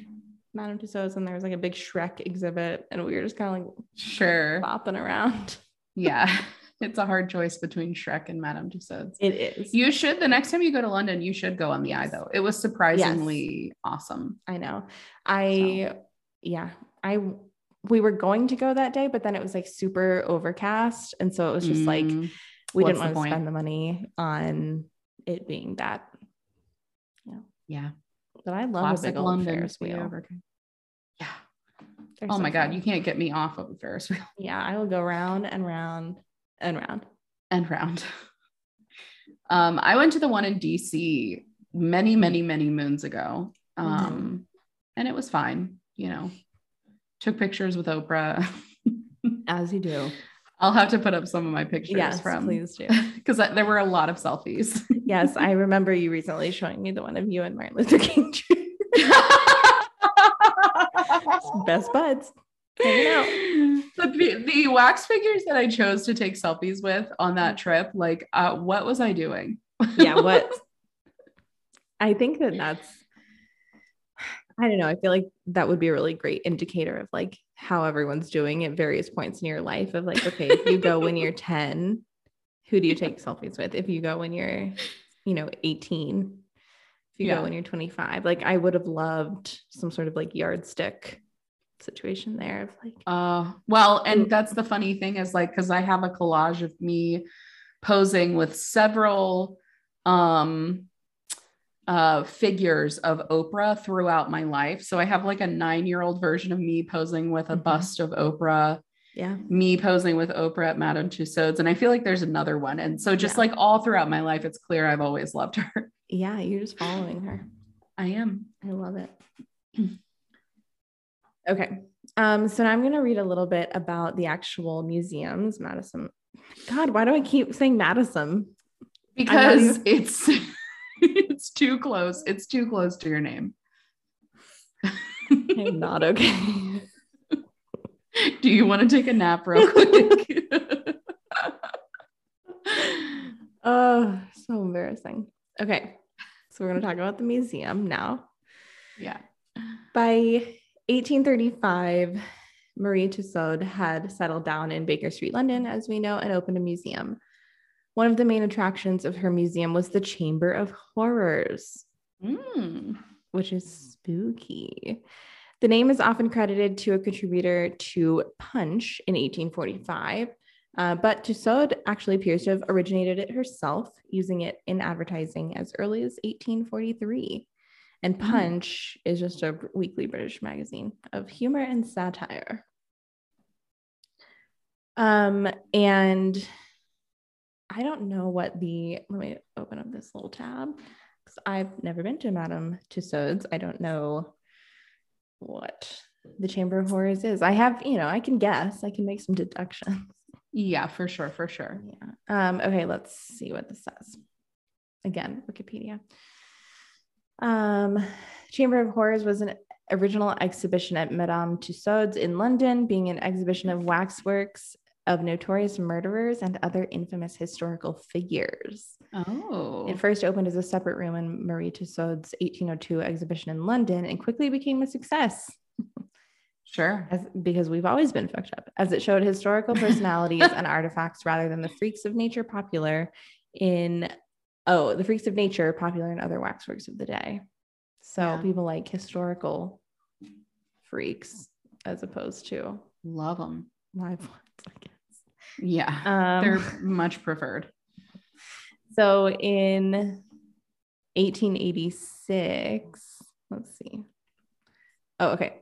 Madame Tussauds, and there was like a big Shrek exhibit, and we were just kind of like Sure. bopping around. Yeah, it's a hard choice between Shrek and Madame Tussauds. It is. You should the next time you go to London, you should go on the Eye though. It was surprisingly awesome. I know. I yeah, I we were going to go that day, but then it was like super overcast. And so it was just like, Mm, we what's didn't want to point? spend the money on it being that. yeah. Yeah. But I love Classic a big old London. Ferris wheel. Yeah. Oh my God. fun. You can't get me off of a Ferris wheel Yeah, I will go round and round and round. and round. Um, I went to the one in DC many, many, many moons ago. Um, and it was fine, you know. Took pictures with Oprah. As you do. I'll have to put up some of my pictures Yes, from please do. because there were a lot of selfies. yes, I remember you recently showing me the one of you and Martin Luther King Jr. Best buds. But the, the wax figures that I chose to take selfies with on that trip, like, uh, what was I doing? Yeah, what I think that that's I don't know. I feel like that would be a really great indicator of like how everyone's doing at various points in your life of like, okay, if you go when you're 10, who do you take selfies with? If you go when you're, you know, 18, if you Yeah. go when you're 25, like I would have loved some sort of like yardstick situation there of like, Uh, well, and that's the funny thing is like, because I have a collage of me posing with several um uh figures of Oprah throughout my life. So I have like a nine-year-old version of me posing with a Mhm. bust of Oprah, yeah, me posing with Oprah at Madame Tussauds, and I feel like there's another one. And so just Yeah. like all throughout my life, it's clear I've always loved her. yeah, you're just following her. I am. I love it. okay. Um, so now I'm going to read a little bit about the actual museums, Madison. God, why do I keep saying Madison? Because it's it's too close. It's too close to your name. I'm not okay. Do you want to take a nap real quick? oh, so embarrassing. Okay. So we're going to talk about the museum now. yeah. By 1835, Marie Tussaud had settled down in Baker Street, London, as we know, and opened a museum. One of the main attractions of her museum was the Chamber of Horrors. Mm. which is spooky. The name is often credited to a contributor to Punch in 1845, uh, but Tussaud actually appears to have originated it herself, using it in advertising as early as 1843. And Mm. Punch is just a weekly British magazine of humor and satire. Um, and I don't know what the, let me open up this little tab because I've never been to Madame Tussauds. I don't know what the Chamber of Horrors is. I have, you know, I can guess, I can make some deductions. Yeah, for sure, for sure. Yeah. Um, okay, let's see what this says. Again, Wikipedia. Um, Chamber of Horrors was an original exhibition at Madame Tussauds in London, being an exhibition of waxworks of notorious murderers and other infamous historical figures. Oh. It first opened as a separate room in Marie Tussauds' 1802 exhibition in London and quickly became a success sure. as, because we've always been fucked up, as it showed historical personalities and artifacts rather than the freaks of nature popular in, oh, the freaks of nature popular in other waxworks of the day. So Yeah. people like historical freaks as opposed to Love them. live ones, I guess. Yeah. Um, They're much preferred. So in 1886, let's see. Oh, okay.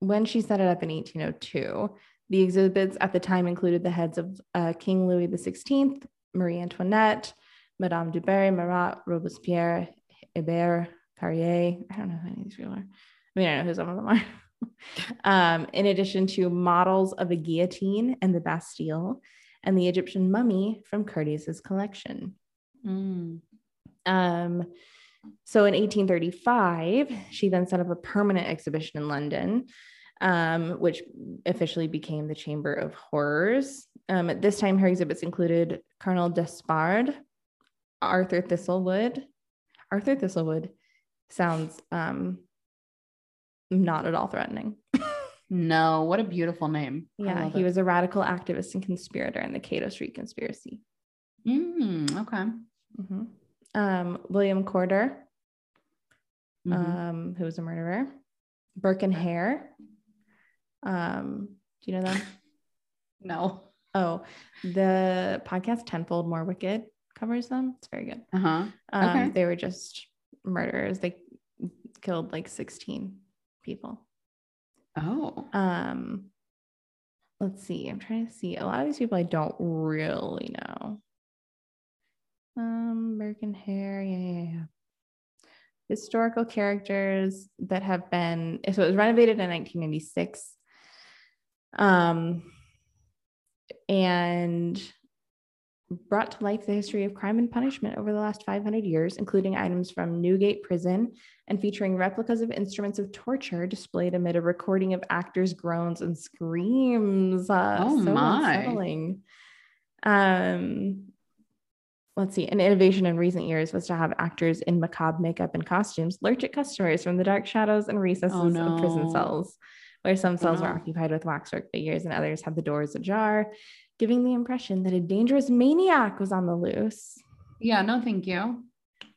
When she set it up in 1802, the exhibits at the time included the heads of uh, King Louis XVI, Marie Antoinette, Madame du Barry, Marat, Robespierre, Hébert, Carrier. I don't know who any of these people are. I mean, I know who some of them are. um, in addition to models of a guillotine and the Bastille, and the Egyptian mummy from Curtius's collection. Mm. Um, so in 1835, she then set up a permanent exhibition in London, um, which officially became the Chamber of Horrors. Um, at this time, her exhibits included Colonel Despard, Arthur Thistlewood. Arthur Thistlewood sounds um, not at all threatening. No, what a beautiful name. Yeah, he it. was a radical activist and conspirator in the Cato Street conspiracy. Mm, okay. Mhm. Um, William Corder, Mhm. um, who was a murderer, Burke and Hare, Um, do you know them? No. Oh, the podcast Tenfold More Wicked covers them. It's very good. Uh huh. Um, Okay. They were just murderers. They killed like 16 people. Oh. Um, let's see. I'm trying to see. A lot of these people I don't really know. Um, American Hair. Yeah, yeah, yeah. Historical characters that have been so it was renovated in 1996. Um, and brought to life the history of crime and punishment over the last 500 years, including items from Newgate Prison and featuring replicas of instruments of torture displayed amid a recording of actors' groans and screams. Uh, Oh, so my. unsettling. Um, let's see. An innovation in recent years was to have actors in macabre makeup and costumes lurch at customers from the dark shadows and recesses of prison cells, where some cells were no. occupied with waxwork figures and others had the doors ajar, giving the impression that a dangerous maniac was on the loose. Yeah. No, thank you.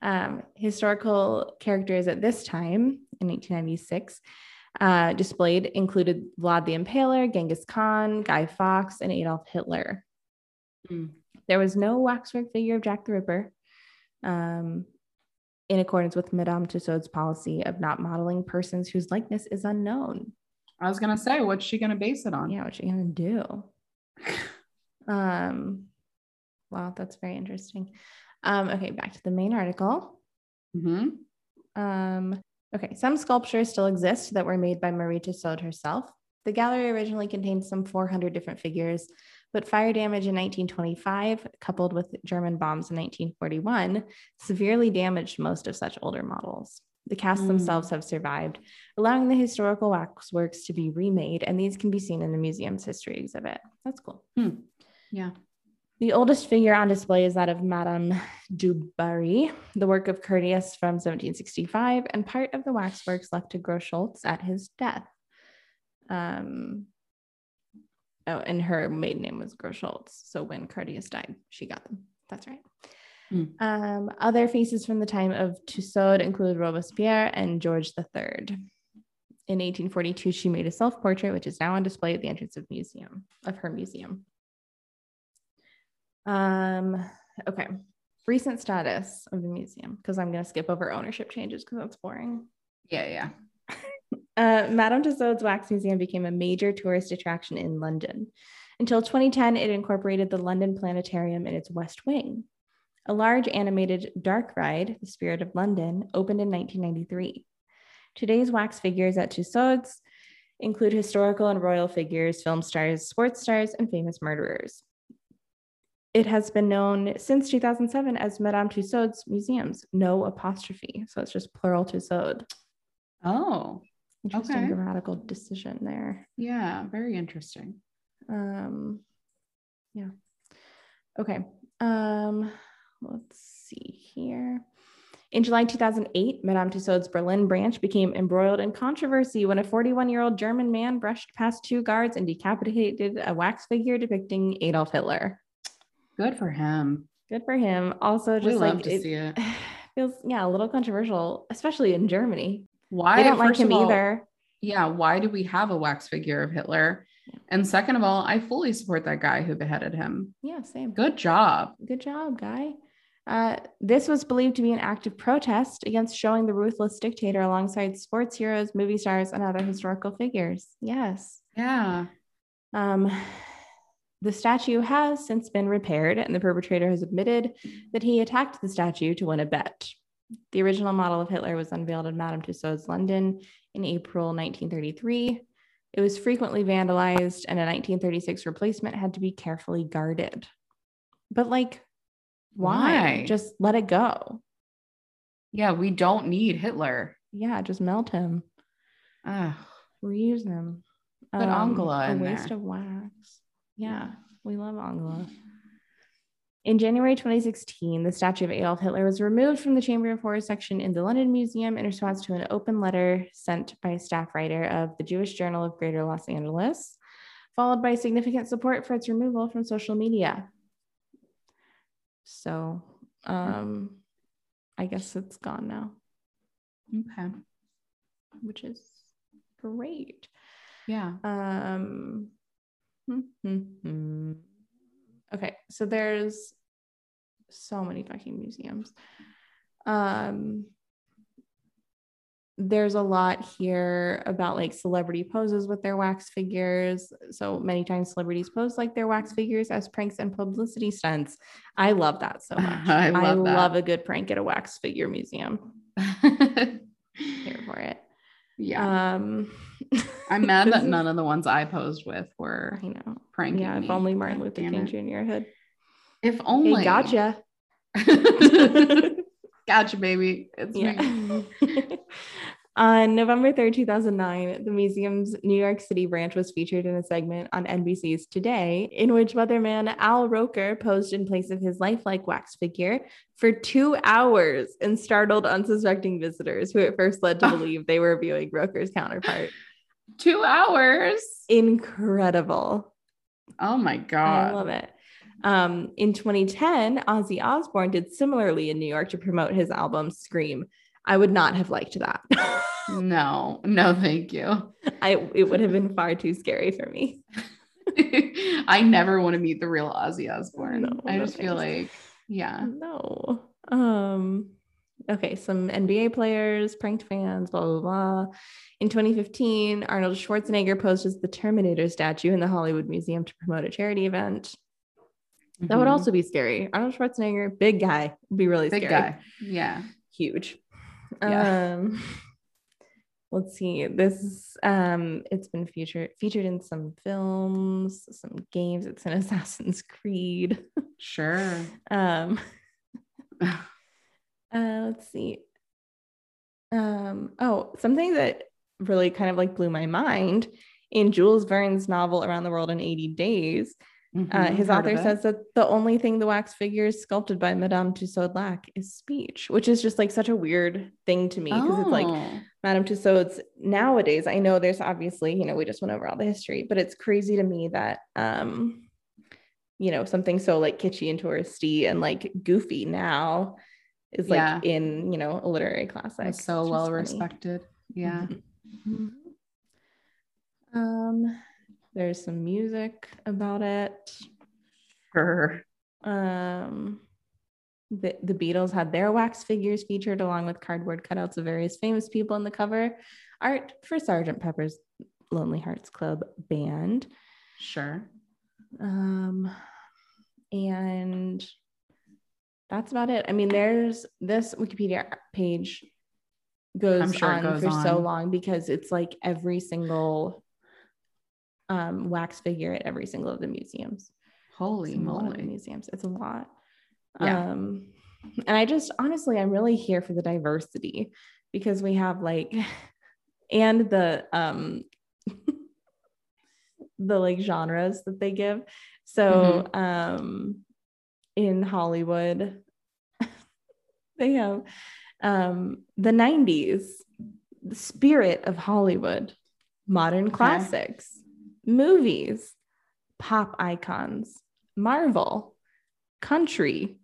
Um, historical characters at this time in 1896 uh, displayed included Vlad the Impaler, Genghis Khan, Guy Fawkes, and Adolf Hitler. Mm. There was no waxwork figure of Jack the Ripper, um, in accordance with Madame Tussauds policy of not modeling persons whose likeness is unknown. I was gonna say, what's she gonna base it on? Yeah, what's she gonna do? Um, wow, that's very interesting. Um, okay, back to the main article. hmm Um, okay, some sculptures still exist that were made by Marie Tussaud herself. The gallery originally contained some 400 different figures, but fire damage in 1925, coupled with German bombs in 1941, severely damaged most of such older models. The casts Mm. themselves have survived, allowing the historical waxworks to be remade, and these can be seen in the museum's history exhibit. That's cool. Yeah. The oldest figure on display is that of Madame du Barry, the work of Curtius from 1765, and part of the waxworks left to Grosholtz at his death. Um, oh, and her maiden name was Grosholtz. So when Curtius died, she got them. That's right. Hmm. Um, other faces from the time of Tussaud include Robespierre and George III. In 1842, she made a self-portrait, which is now on display at the entrance of museum of her museum. Um, okay. Recent status of the museum, because I'm going to skip over ownership changes because that's boring. Yeah. Yeah. Uh, Madame Tussauds Wax Museum became a major tourist attraction in London. Until 2010, it incorporated the London Planetarium in its West Wing. A large animated dark ride, The Spirit of London, opened in 1993. Today's wax figures at Tussauds include historical and royal figures, film stars, sports stars, and famous murderers. It has been known since 2007 as Madame Tussauds Museums, no apostrophe. So it's just plural Tussaud. Oh. Interesting Okay. grammatical decision there. Yeah. Very interesting. Um, yeah. Okay. Um, let's see here. In July 2008, Madame Tussauds Berlin branch became embroiled in controversy when a 41 year old German man brushed past two guards and decapitated a wax figure depicting Adolf Hitler. Good for him. Good for him. Also, we just love like to it see it. feels, yeah, a little controversial, especially in Germany. Why They don't like him all, either. Yeah. Why do we have a wax figure of Hitler? And second of all, I fully support that guy who beheaded him. Yeah, same. Good job. Good job, guy. Uh, this was believed to be an act of protest against showing the ruthless dictator alongside sports heroes, movie stars, and other historical figures. Yes. Yeah. Um, the statue has since been repaired, and the perpetrator has admitted that he attacked the statue to win a bet. The original model of Hitler was unveiled in Madame Tussauds London in April 1933. It was frequently vandalized, and a 1936 replacement had to be carefully guarded. But, like, why? Why? Just let it go. Yeah. We don't need Hitler. Yeah, just melt him, Ugh. reuse him. Put um, Angela a waste there. of wax. Yeah, we love Angela. In January 2016, the statue of Adolf Hitler was removed from the Chamber of Horrors section in the London Museum in response to an open letter sent by a staff writer of the Jewish Journal of Greater Los Angeles, followed by significant support for its removal from social media. So, um, I guess it's gone now, Okay. which is great. Yeah. Um, hmm, hmm, hmm. okay, so there's so many fucking museums. Um, there's a lot here about like celebrity poses with their wax figures. So many times celebrities pose like their wax figures as pranks and publicity stunts. I love that so much. I I love love, a good prank at a wax figure museum. Here for it. yeah. Um I'm mad that none of the ones I posed with were I know. pranking. Yeah, if me. only Martin Luther King. Jr. had. If only. Hey, gotcha. gotcha, baby. It's me. Yeah. on November 3rd, 2009, the museum's New York City branch was featured in a segment on NBC's Today, in which weatherman Al Roker posed in place of his lifelike wax figure for two hours and startled unsuspecting visitors who at first led to believe they were viewing Roker's counterpart. Two hours. Incredible. Oh my God. I love it. Um, in 2010, Ozzy Osbourne did similarly in New York to promote his album Scream. I would not have liked that. No, no, thank you. I it would have been far too scary for me. I never want to meet the real Ozzy Osbourne. No, I no just feel like, yeah. No. Um okay, some NBA players, pranked fans, blah blah blah. In 2015, Arnold Schwarzenegger posed as the Terminator statue in the Hollywood Museum to promote a charity event. That would Mhm. also be scary. Arnold Schwarzenegger, big guy, would be really big scary. guy. Yeah. huge. Yeah. Um let's see. This um it's been featured featured in some films, some games. It's in Assassin's Creed. Sure. Um uh let's see. Um oh, something that really kind of like blew my mind in Jules Verne's novel Around the World in 80 Days. Uh, Mhm, his author says that the only thing the wax figures sculpted by Madame Tussaud lack is speech, which is just like such a weird thing to me because it's like Oh. Madame Tussauds nowadays. I know there's obviously, you know, we just went over all the history, but it's crazy to me that, um, you know, something so like kitschy and touristy and like goofy now is like Yeah. in, you know, a literary classic. It's so It's well funny. respected. Yeah. Mhm. Um, there's some music about it. Sure. Um, the, the Beatles had their wax figures featured along with cardboard cutouts of various famous people in the cover art for Sgt. Pepper's Lonely Hearts Club Band. Sure. Um, and that's about it. I mean, there's this Wikipedia page goes sure on goes for so long because it's like every single um, wax figure at every single of the museums. Holy It's moly. museums. It's a lot. Yeah. Um, and I just honestly, I'm really here for the diversity because we have like, and the um, the like genres that they give. So, um, in Hollywood, they have um the 90s, the spirit of Hollywood, modern Okay. classics, movies, pop icons, Marvel, country,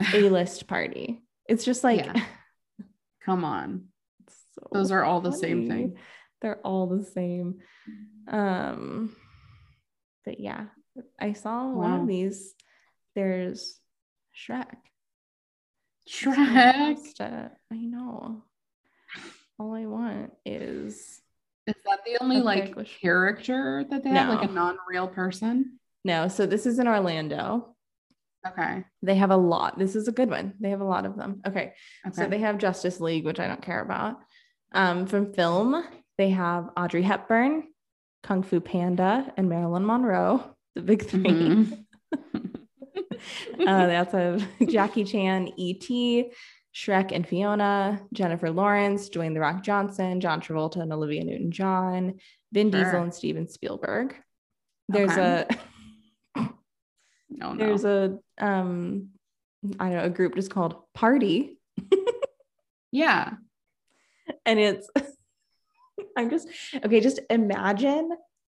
A-list party. It's just like Yeah. Come on. so Those are all the same thing. They're all the same. Um but yeah, I saw one of these. There's Shrek. That's all I Shrek. I know. All I want is Is that the only like character that they have, like a non-real person? no. So this is in Orlando. Okay. They have a lot. This is a good one. They have a lot of them. Okay. Okay. So they have Justice League, which I don't care about. Um, from film, they have Audrey Hepburn, Kung Fu Panda, and Marilyn Monroe, the big 3 Mhm. uh, also have Jackie Chan, E.T., Shrek and Fiona, Jennifer Lawrence, Dwayne The Rock Johnson, John Travolta and Olivia Newton John, Vin Sure. Diesel and Steven Spielberg. There's Okay. a no, no. there's a um I don't know a group just called Party, yeah. and it's I'm just okay. Just imagine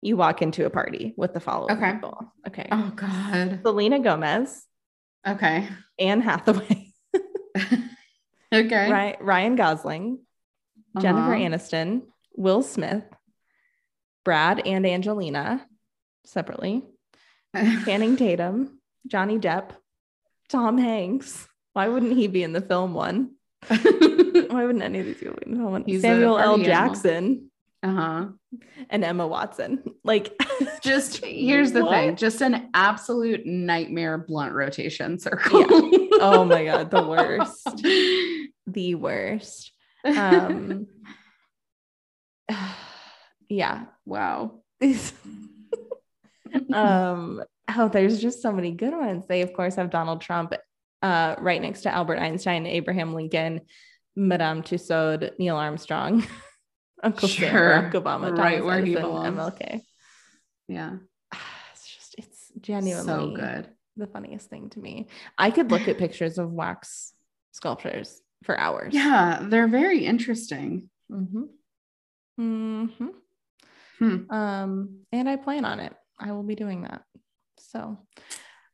you walk into a party with the following Okay. people. Okay, Oh God. Selena Gomez, Okay. Anne Hathaway, Okay. Ryan, Ryan Gosling, Jennifer Uh-huh. Aniston, Will Smith, Brad and Angelina separately, Channing Tatum, Johnny Depp, Tom Hanks. Why wouldn't he be in the film one? Why wouldn't any of these people be in the film one? He's Samuel L. Jackson. animal. Uh-huh. and Emma Watson. Like, Just here's the What? thing, just an absolute nightmare blunt rotation circle. oh my god, the worst, the worst. Um, yeah. wow. um, oh, there's just so many good ones. They of course have Donald Trump uh, right next to Albert Einstein, Abraham Lincoln, Madame tussaud Neil Armstrong, Uncle Sam, Barack Obama, Right Thomas where he Edison, belongs. MLK. Yeah. It's just it's genuinely So good. the funniest thing to me. I could look at pictures of wax sculptures for hours. Yeah, they're very interesting. Mm-hmm. Mm-hmm. Hmm. Um, and I plan on it. I will be doing that. So,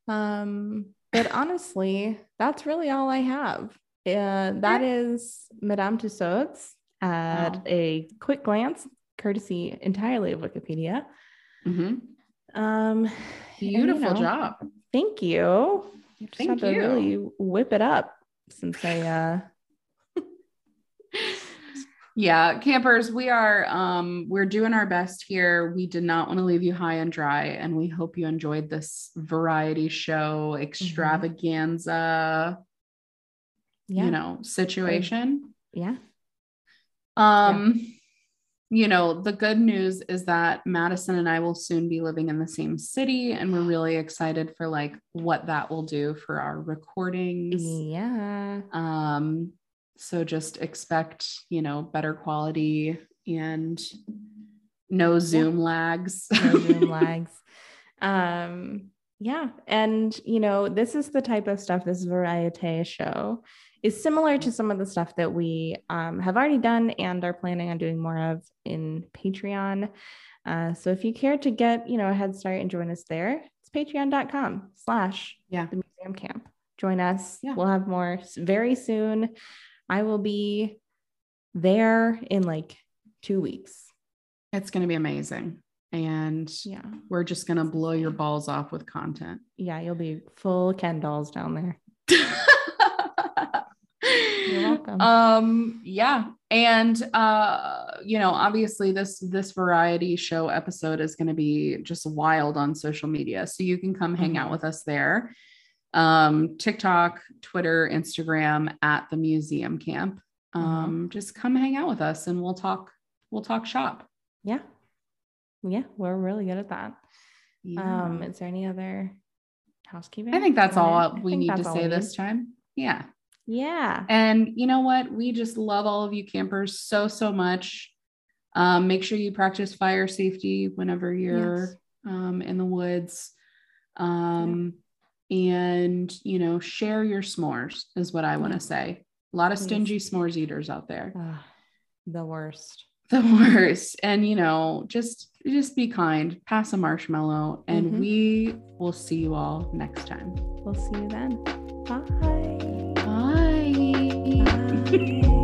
um, but honestly, that's really all I have. Uh, that is Madame Tussauds at Wow. a quick glance, courtesy entirely of Wikipedia. Mhm. Um, and, you Beautiful know, job. Thank you. Just Thank had to you. really whip it up since I uh Yeah, campers, we are um we're doing our best here. We did not want to leave you high and dry and we hope you enjoyed this variety show extravaganza, yeah you know, situation. yeah Um you know, the good news is that Madison and I will soon be living in the same city and we're really excited for like what that will do for our recordings. yeah Um, so just expect, you know, better quality and no Zoom lags. no Zoom lags. Um, yeah. And, you know, this is the type of stuff, this variety show is similar to some of the stuff that we um, have already done and are planning on doing more of in Patreon. Uh, so if you care to get, you know, a head start and join us there, it's patreon.com slash Yeah. the museum camp. Join us. Yeah. We'll have more very soon. I will be there in like two weeks. It's going to be amazing. And Yeah. we're just going to blow your balls off with content. Yeah, you'll be full Ken dolls down there. You're welcome. Um yeah. And uh you know, obviously this this variety show episode is going to be just wild on social media. So you can come hang out Mhm. with us there. Um TikTok, Twitter, Instagram at the museum camp. Um just come hang out with us and we'll talk we'll talk shop. Yeah. Yeah, we're really good at that. Yeah. Um, is there any other housekeeping? I think that's all? I we need to say this time. Yeah. Yeah. And you know what? We just love all of you campers so, so much. Um, make sure you practice fire safety whenever you're Yes. um, in the woods. Um, And, you know, share your s'mores is what I want to Yeah. say. A lot of Please. stingy s'mores eaters out there. Ugh, the worst. The worst. And, you know, just just be kind, pass a marshmallow, and Mhm. we will see you all next time. We'll see you then. Bye. Thank you.